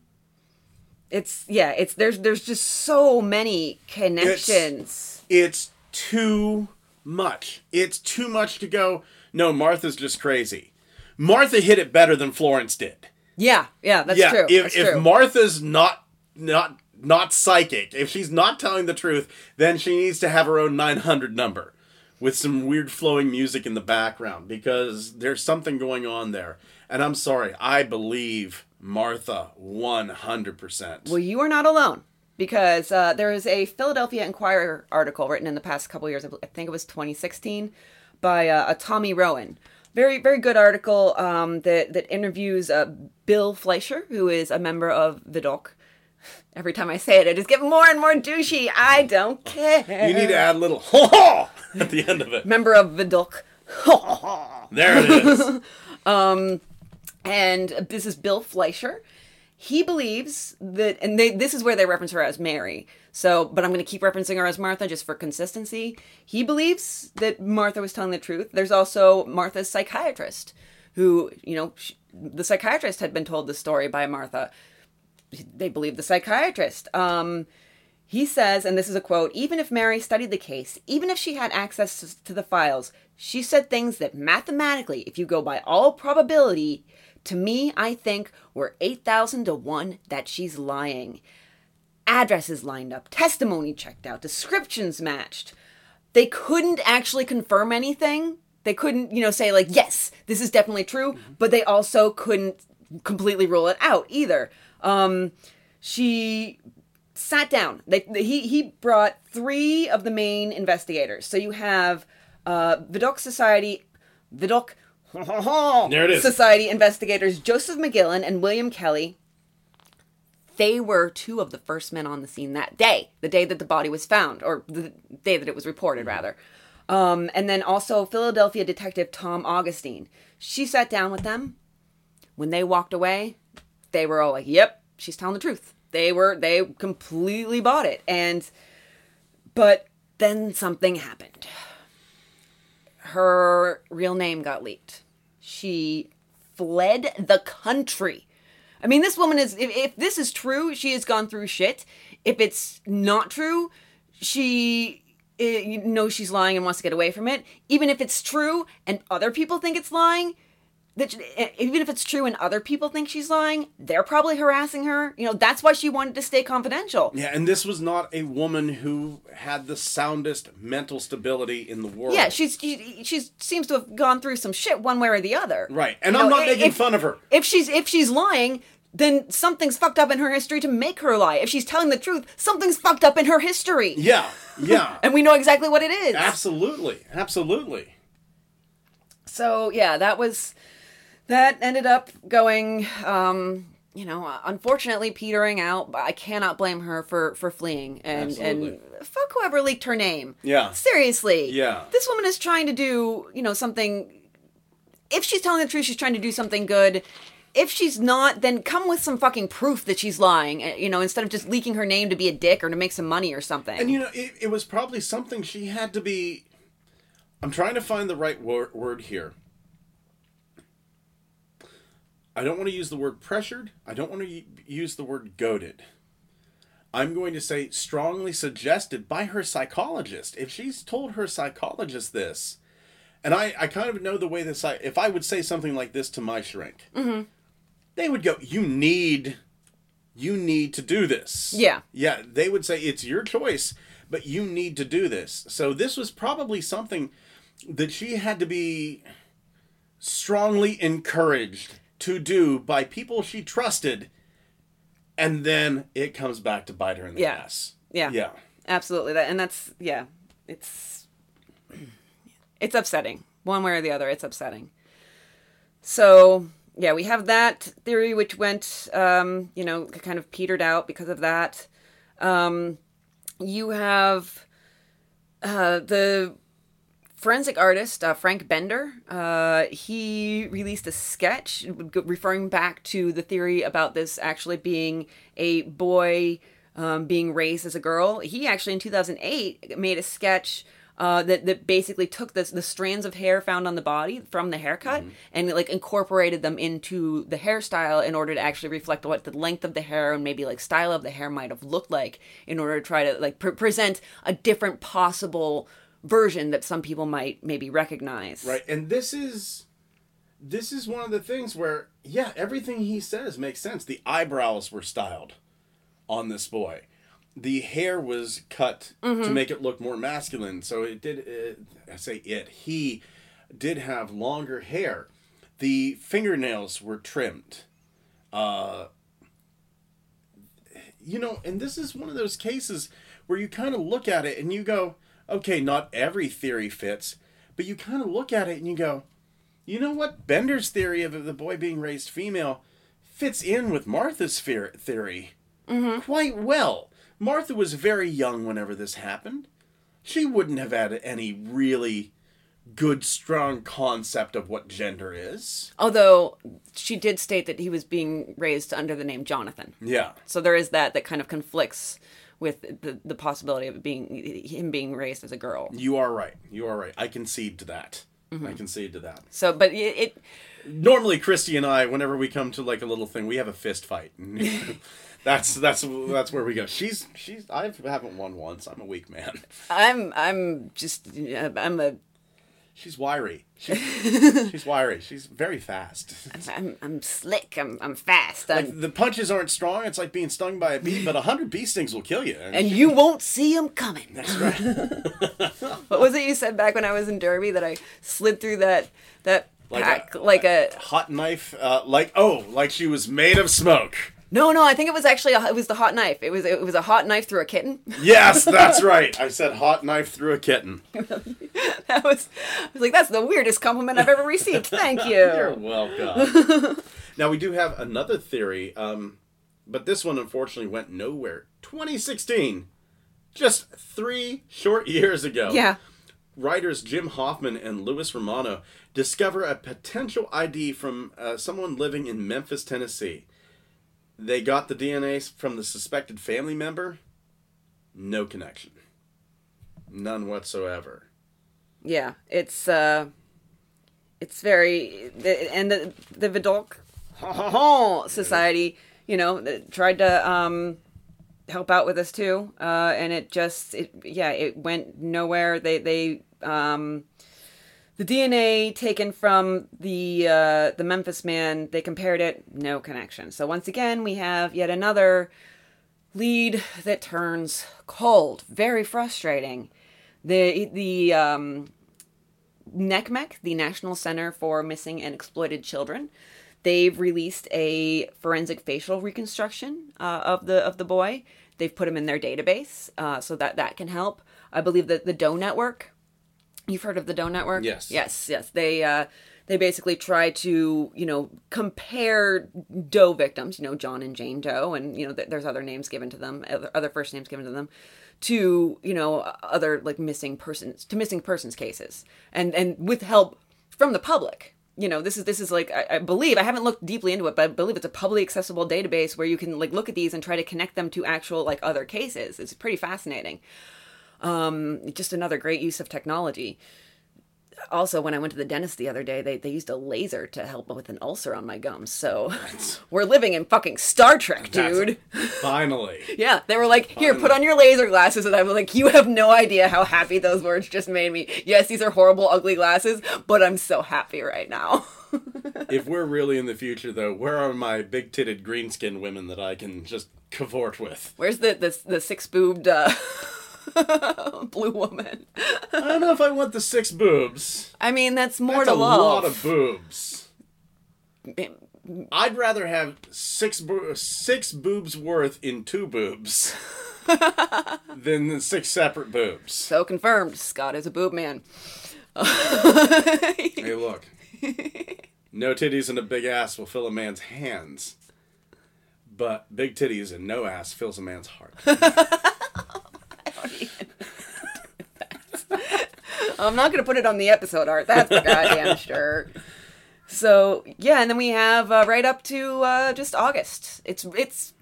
It's yeah, it's there's there's just so many connections. It's too much. It's too much to go. No, Martha's just crazy. Martha hit it better than Florence did. Yeah, yeah, that's yeah, true. if that's if true. Martha's not not not psychic, if she's not telling the truth, then she needs to have her own 900 number with some weird flowing music in the background because there's something going on there. And I'm sorry, I believe Martha 100%. well, you are not alone because uh, there is a Philadelphia Inquirer article written in the past couple years. I I think it was 2016 by uh, a Tommy Rowan. Very, very good article um, that that interviews uh, Bill Fleischer, who is a member of Vidocq. [LAUGHS] Every time I say it, I just get more and more douchey. I don't care. you need to add a little [LAUGHS] ha ha at the end of it. member of Vidocq. There it is. [LAUGHS] and this is Bill Fleischer. He believes that, and they, this is where they reference her as Mary. So, but I'm going to keep referencing her as Martha just for consistency. He believes that Martha was telling the truth. There's also Martha's psychiatrist, who, you know, she, the psychiatrist had been told the story by Martha. They believe the psychiatrist. Um, he says, and this is a quote even if Mary studied the case, even if she had access to- to the files, she said things that mathematically, if you go by all probability, to me, I think were 8,000 to 1 that she's lying. Addresses lined up, testimony checked out, descriptions matched. They couldn't actually confirm anything. They couldn't, you know, say, like, yes, this is definitely true, but they also couldn't completely rule it out either. Um, she sat down. They, he he brought three of the main investigators. So you have uh, Vidocq Society, Vidocq There it is. Society investigators Joseph McGillen and William Kelly. They were two of the first men on the scene that day, the day that the body was found, or the day that it was reported, rather. Um, and then also Philadelphia detective Tom Augustine. She sat down with them. When they walked away, they were all like, "Yep, she's telling the truth." They were they completely bought it, and but then something happened. Her real name got leaked. She fled the country. I mean, this woman is, if, if this is true, she has gone through shit. If it's not true, she uh, you know she's lying and wants to get away from it. Even if it's true and other people think it's lying, that even if it's true and other people think she's lying, they're probably harassing her. You know, that's why she wanted to stay confidential. Yeah, and this was not a woman who had the soundest mental stability in the world. Yeah, she's she, she seems to have gone through some shit one way or the other. right. And You I'm know, not making if- fun of her. If she's if she's lying, then something's fucked up in her history to make her lie. If she's telling the truth, something's fucked up in her history. Yeah, yeah. [LAUGHS] And we know exactly what it is. absolutely, absolutely. So yeah, that was that ended up going um you know, unfortunately petering out, but I cannot blame her for for fleeing and Absolutely. and fuck whoever leaked her name. Yeah. Seriously. Yeah. This woman is trying to do, you know, something if she's telling the truth, she's trying to do something good. If she's not, then come with some fucking proof that she's lying, uh, you know, instead of just leaking her name to be a dick or to make some money or something. And you know, it, it was probably something she had to be. I'm trying to find the right wor- word here. I don't want to use the word pressured. I don't want to use the word goaded. I'm going to say strongly suggested by her psychologist. If she's told her psychologist this, and I, I kind of know the way this, I, if I would say something like this to my shrink, mm-hmm. they would go, You need you need to do this. Yeah. Yeah, they would say it's your choice, but you need to do this. So this was probably something that she had to be strongly encouraged to do by people she trusted. And then it comes back to bite her in the Yeah. ass. Yeah. Yeah. Absolutely. That and that's yeah. It's it's upsetting. One way or the other, it's upsetting. So yeah, we have that theory which went um, you know, kind of petered out because of that. Um you have uh the forensic artist uh, Frank Bender. Uh, he released a sketch referring back to the theory about this actually being a boy um, being raised as a girl. He actually in 2008 made a sketch. Uh, that, that basically took this the strands of hair found on the body from the haircut and like incorporated them into the hairstyle in order to actually reflect what the length of the hair and maybe like style of the hair might have looked like in order to try to like pre- present a different possible version that some people might maybe recognize. Right. And this is this is one of the things where yeah, everything he says makes sense. The eyebrows were styled on this boy. The hair was cut to make it look more masculine. So it did uh, I say it. He did have longer hair. The fingernails were trimmed. Uh you know, and this is one of those cases where you kind of look at it and you go, okay, not every theory fits, but you kind of look at it and you go, you know what? Bender's theory of the boy being raised female fits in with Martha's theory mm-hmm. quite well. Martha was very young whenever this happened. She wouldn't have had any really good, strong concept of what gender is. Although she did state that he was being raised under the name Jonathan. Yeah. So there is that that kind of conflicts with the, the possibility of it being him being raised as a girl. You are right. You are right. I concede to that. Mm-hmm. I concede to that. So, but it, it normally Christy and I, whenever we come to like a little thing, we have a fist fight. [LAUGHS] that's that's that's where we go. She's she's I haven't won once. I'm a weak man. I'm I'm just I'm a She's wiry. She's, [LAUGHS] she's wiry. She's very fast. I'm I'm slick. I'm I'm fast. I'm, Like the punches aren't strong. It's like being stung by a bee, but a hundred bee stings will kill you. [LAUGHS] and you won't see them coming. that's right. [LAUGHS] What was it you said back when I was in Derby that I slid through that that Like pack, a- like a hot knife, uh, like oh, like she was made of smoke. No, no. I think it was actually a, it was the hot knife. It was it was a hot knife through a kitten. Yes, that's [LAUGHS] right. I said hot knife through a kitten. [LAUGHS] that was I was like that's the weirdest compliment I've ever received. Thank you. [LAUGHS] You're welcome. now we do have another theory, um, but this one unfortunately went nowhere. 2016, just three short years ago. Yeah. Writers Jim Hoffman and Louis Romano discover a potential ID from uh, someone living in Memphis, Tennessee. They got the DNA from the suspected family member. No connection. None whatsoever. Yeah, it's uh, it's very and the the Vidal [LAUGHS] Society, you know, tried to um help out with this too, uh, and it just it yeah it went nowhere. They they um the DNA taken from the uh, the Memphis man, they compared it, no connection. So once again, we have yet another lead that turns cold. Very frustrating. The the um, NCMEC, the National Center for Missing and Exploited Children, they've released a forensic facial reconstruction uh, of the of the boy. They've put him in their database, uh, so that that can help. I believe that the Doe Network. You've heard of the Doe Network? Yes. Yes. Yes. They uh, they basically try to you know compare Doe victims, you know John and Jane Doe, and you know th- there's other names given to them, other, other first names given to them, to you know other like missing persons to missing persons cases, and and with help from the public. You know, this is this is like I, I believe I haven't looked deeply into it, but I believe it's a publicly accessible database where you can like look at these and try to connect them to actual like other cases. It's pretty fascinating. Um, just another great use of technology. Also when i went to the dentist the other day they, they used a laser to help with an ulcer on my gums. So [LAUGHS] we're living in fucking star trek dude. [LAUGHS] Finally. yeah they were like here put on your laser glasses and i'm like you have no idea how happy those words just made me. Yes these are horrible ugly glasses but i'm so happy right now. [LAUGHS] If we're really in the future, though, where are my big titted green skinned women that I can just cavort with? where's the the, the six boobed uh, [LAUGHS] blue woman I don't know if I want the six boobs. i mean that's more That's to a love lot of boobs. [LAUGHS] I'd rather have six bo- six boobs worth in two boobs [LAUGHS] than six separate boobs. so confirmed scott is a boob man Hey, look. No titties and a big ass will fill a man's hands. But big titties and no ass fills a man's heart. I'm not gonna put it on the episode art. That's for goddamn [LAUGHS] sure. So yeah, and then we have uh, right up to uh, just August. It's it's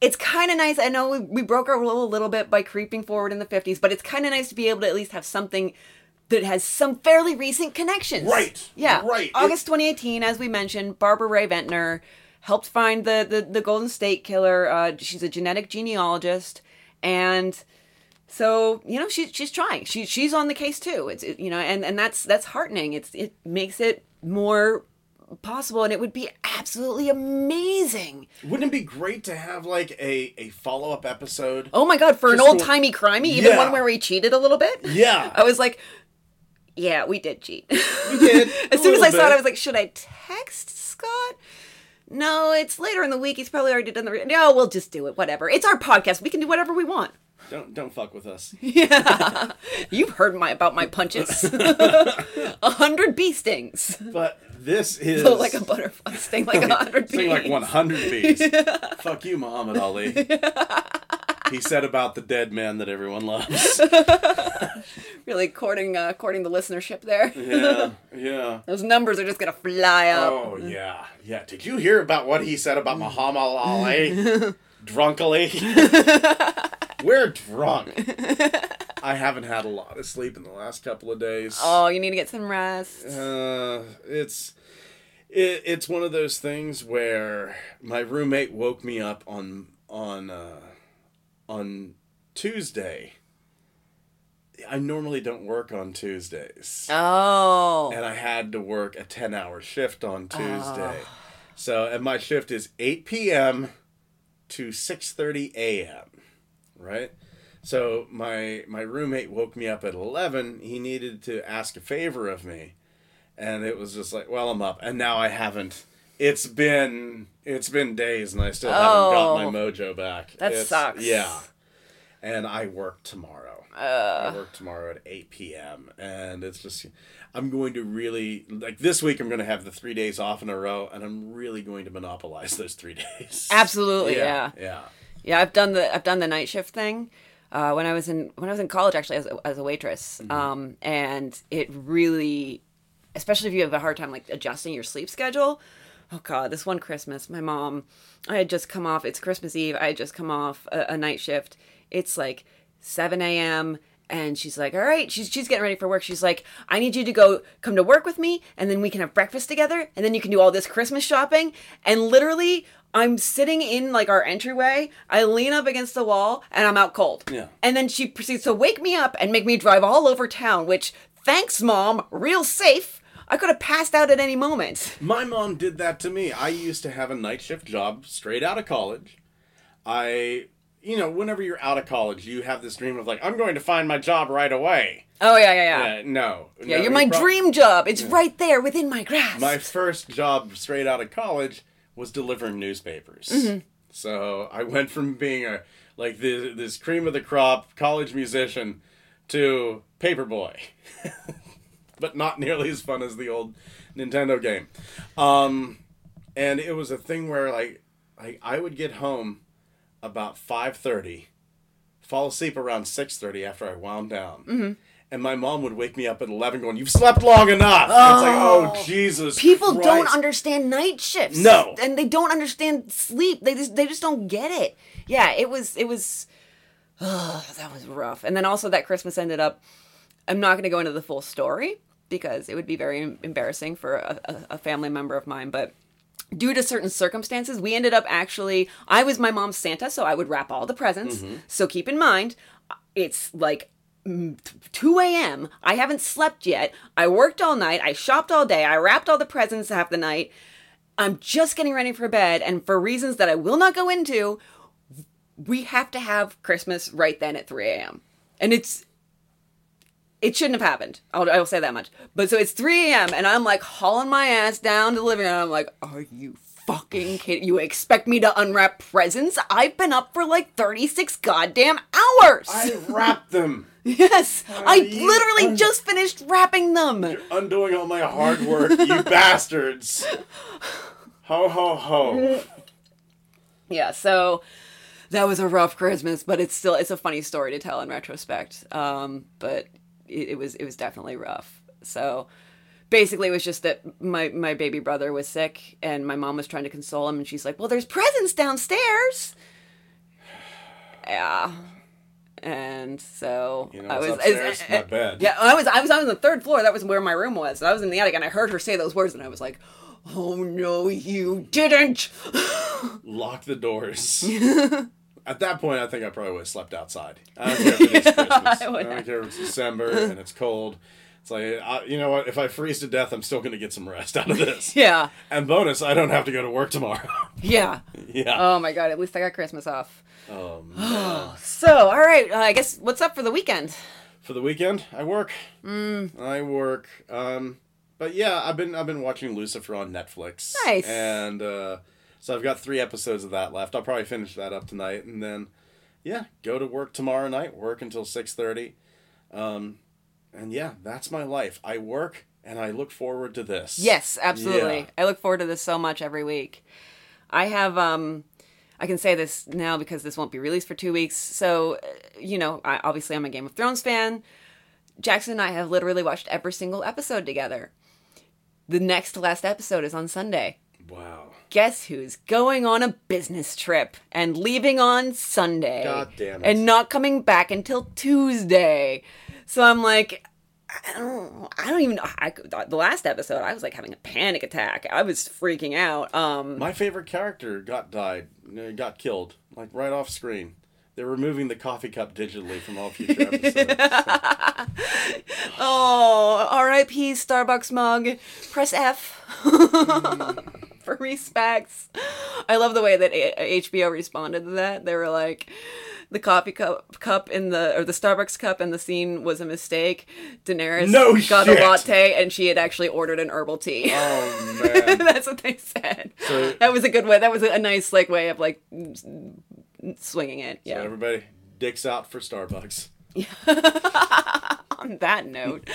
it's kind of nice. I know we, we broke our rule a little bit by creeping forward in the 50s, but it's kind of nice to be able to at least have something that has some fairly recent connections. Right, Yeah. right. August 2018, as we mentioned, Barbara Rae-Venter helped find the the, the Golden State Killer. Uh, she's a genetic genealogist, and so you know she, she's trying. She she's on the case too. It's it, you know, and and that's that's heartening. It's it makes it more possible, and it would be absolutely amazing. Wouldn't it be great to have like a, a follow up episode? Oh my god, for an old one- timey crimey, even Yeah. one where we cheated a little bit. Yeah. I was like, yeah, we did cheat. We did. [LAUGHS] as soon as I saw it. I was like, should I text Scott? No, it's later in the week. He's probably already done the. Re- no, we'll just do it. Whatever. It's our podcast. We can do whatever we want. Don't don't fuck with us. [LAUGHS] yeah, [LAUGHS] You've heard my about my punches. [LAUGHS] A hundred bee stings. But this is So like a butterfly sting, like a hundred bees. Sing like 100 bees. Fuck you, Muhammad Ali. He said about the dead man that everyone loves. [LAUGHS] Really courting, uh, courting the listenership there. Yeah, yeah. [LAUGHS] Those numbers are just gonna fly up. Oh yeah, yeah. Did you hear about what he said about Muhammad Ali? [LAUGHS] Drunkily. We're drunk. I haven't had a lot of sleep in the last couple of days. Oh, you need to get some rest. Uh, it's it, it's one of those things where my roommate woke me up on on uh, on Tuesday. I normally don't work on Tuesdays, Oh. and I had to work a ten hour shift on ah. Tuesday. So, and my shift is eight p.m. to six thirty a.m. Right. So my my roommate woke me up at eleven. He needed to ask a favor of me, and it was just like, well, I'm up, and now I haven't. It's been it's been days, and I still haven't got my Oh. mojo back. That It's- sucks. Yeah, and I work tomorrow. I work tomorrow at 8 p.m. and it's just I'm going to really like this week. I'm going to have the three days off in a row, and I'm really going to monopolize those three [LAUGHS] days. Absolutely, yeah. yeah. Yeah, I've done the I've done the night shift thing. Uh, when I was in when I was in college, actually, as a, as a waitress, um, and it really, especially if you have a hard time like adjusting your sleep schedule. Oh God, this one Christmas, my mom, I had just come off. It's Christmas Eve. I had just come off a, a night shift. It's like seven a.m. And she's like, "All right." She's she's getting ready for work. She's like, "I need you to go come to work with me, and then we can have breakfast together, and then you can do all this Christmas shopping." And literally, I'm sitting in like our entryway. I lean up against the wall, and I'm out cold. Yeah. And then she proceeds to wake me up and make me drive all over town. Which, thanks, mom, real safe. I could have passed out at any moment. My mom did that to me. I used to have a night shift job straight out of college. I, you know, whenever you're out of college, you have this dream of like, I'm going to find my job right away. Oh yeah, yeah, yeah. Uh, no. yeah, no, you're my prob- dream job. It's right there within my grasp. My first job straight out of college was delivering newspapers. Mm-hmm. So I went from being a like the, this cream of the crop college musician to paperboy, [LAUGHS] but not nearly as fun as the old Nintendo game. Um, and it was a thing where like like I would get home about five thirty, fall asleep around six thirty after I wound down. Mm-hmm. And my mom would wake me up at eleven, going, "You've slept long enough." And it's like, oh Jesus! People don't understand night shifts. No. and they don't understand sleep. They just they just don't get it. Yeah, it was it was. Oh, [SIGHS] that was rough. And then also that Christmas ended up. I'm not going to go into the full story because it would be very embarrassing for a, a, a family member of mine, but. Due to certain circumstances, we ended up actually. I was my mom's Santa, so I would wrap all the presents. So keep in mind, it's like mm, 2 a.m. I haven't slept yet. I worked all night. I shopped all day. I wrapped all the presents half the night. I'm just getting ready for bed. And for reasons that I will not go into, we have to have Christmas right then at 3 a.m. And it's, it shouldn't have happened. I'll, I'll say that much. But so it's 3 a.m. and I'm like hauling my ass down to the living room. I'm like, are you fucking kidding? You expect me to unwrap presents? I've been up for like 36 goddamn hours. I wrapped them, [LAUGHS] Yes, I literally un- just finished wrapping them. You're undoing all my hard work, you [LAUGHS] bastards. Ho ho ho! [LAUGHS] Yeah, so that was a rough Christmas, but it's still it's a funny story to tell in retrospect. Um, but it, it was it was definitely rough. So basically, it was just that my my baby brother was sick, and my mom was trying to console him, and she's like, "Well, there's presents downstairs." Yeah. And so You know, I was [LAUGHS] upstairs, my bed. Yeah, I was I was on the third floor. That was where my room was. And I was in the attic, and I heard her say those words, and I was like, "Oh no, you didn't!" [LAUGHS] Lock the doors. [LAUGHS] At that point, I think I probably would have slept outside. I don't care if it is [LAUGHS] Christmas. I, would don't care if it's December and it's cold. It's like, I, you know what? If I freeze to death, I'm still going to get some rest out of this. [LAUGHS] yeah, And bonus, I don't have to go to work tomorrow. [LAUGHS] yeah. yeah. Oh my god! At least I got Christmas off. Um, [GASPS] So, all right. Uh, I guess what's up for the weekend? for the weekend, I work. Mm. I work. Um, but yeah, I've been I've been watching Lucifer on Netflix. Nice. And uh, so I've got three episodes of that left. I'll probably finish that up tonight, and then yeah, go to work tomorrow night. Work until six thirty. Um, and yeah, that's my life. I work, and I look forward to this. Yes, absolutely. Yeah. I look forward to this so much every week. I have um I can say this now because this won't be released for 2 weeks. So, uh, you know, I obviously I'm a Game of Thrones fan. Jackson and I have literally watched every single episode together. The next last episode is on Sunday. Wow. Guess who's going on a business trip and leaving on Sunday? God damn it. And not coming back until Tuesday. So I'm like, I don't, I don't even know. I, the last episode, I was like having a panic attack. I was freaking out. Um, My favorite character got died, uh, got killed, like right off screen. They're removing the coffee cup digitally from all future [LAUGHS] episodes. oh, R.I.P. Starbucks mug. Press F [LAUGHS] [LAUGHS] for respects. I love the way that A- HBO responded to that. They were like, the coffee cup cup in the or the Starbucks cup in the scene was a mistake. Daenerys No got shit. a latte and she had actually ordered an herbal tea. Oh [LAUGHS] man. That's what they said. So- that was a good way. That was a nice like way of like swinging it. So Yeah. everybody, dicks out for Starbucks. [LAUGHS] On that note,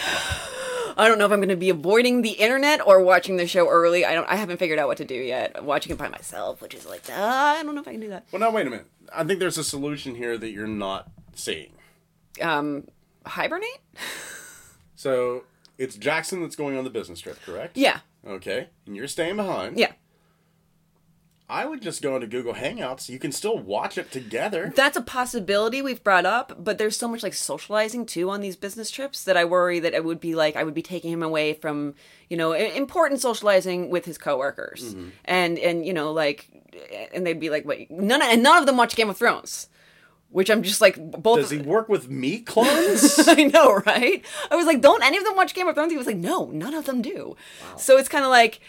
I don't know if I'm going to be avoiding the internet or watching the show early. I don't. I haven't figured out what to do yet. I'm watching it by myself, which is like, uh, I don't know if I can do that. Well, now wait a minute. I think there's a solution here that you're not seeing. Um, hibernate? So it's Jackson that's going on the business trip, correct? Yeah. Okay, and you're staying behind. Yeah. I would just go into Google Hangouts. You can still watch it together. That's a possibility we've brought up, but there's so much like socializing too on these business trips that I worry that it would be like I would be taking him away from, you know, important socializing with his coworkers. Mm-hmm. And and you know, like and they'd be like, "Wait, none of, and none of them watch Game of Thrones." Which I'm just like both Does he work with me clones? [LAUGHS] I know, right? I was like, don't any of them watch Game of Thrones? He was like, no, none of them do. So it's kind of like,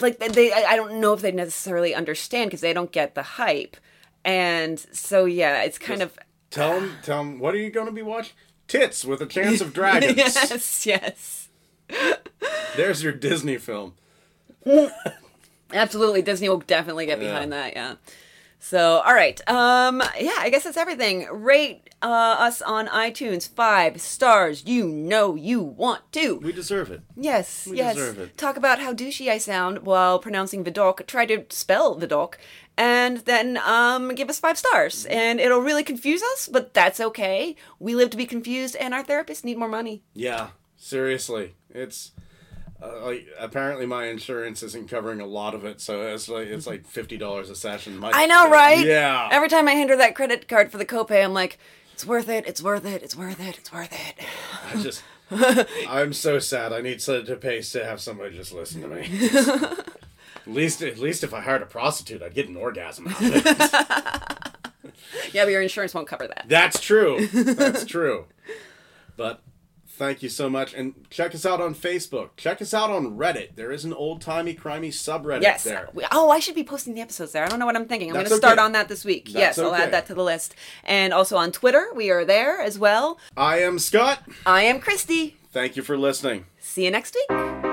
like they, I don't know if they necessarily understand because they don't get the hype, and so yeah, it's kind of tell him, [SIGHS] tell them what are you going to be watching? Tits with a chance of [LAUGHS] dragons. yes, yes, [LAUGHS] There's your Disney film. Mm. absolutely. Disney will definitely get behind that. Yeah. So all right, um, yeah, I guess that's everything. Rate uh, us on iTunes five stars. You know you want to. We deserve it. Yes, We yes. deserve it. Talk about how douchey I sound while pronouncing Vidocq. Try to spell Vidocq, and then um, give us five stars. And it'll really confuse us, but that's okay. We live to be confused, and our therapists need more money. Yeah, seriously, it's uh, like apparently my insurance isn't covering a lot of it, so it's like it's like fifty dollars a session. My, I know, right? Yeah. Every time I hand her that credit card for the copay, I'm like, it's worth it. It's worth it. It's worth it. It's worth it. I just, [LAUGHS] I'm so sad. I need so to pay to have somebody just listen to me. [LAUGHS] at least, at least if I hired a prostitute, I'd get an orgasm out of it. [LAUGHS] Yeah, but your insurance won't cover that. That's true. That's true. But thank you so much, and check us out on Facebook. Check us out on Reddit. There is an old timey crimey subreddit Yes. there. Oh, I should be posting the episodes there. I don't know what I'm thinking. I'm going to start on that this week. That's yes, I'll add that to the list. And also on Twitter, we are there as well. I am Scott. I am Christy. Thank you for listening. See you next week.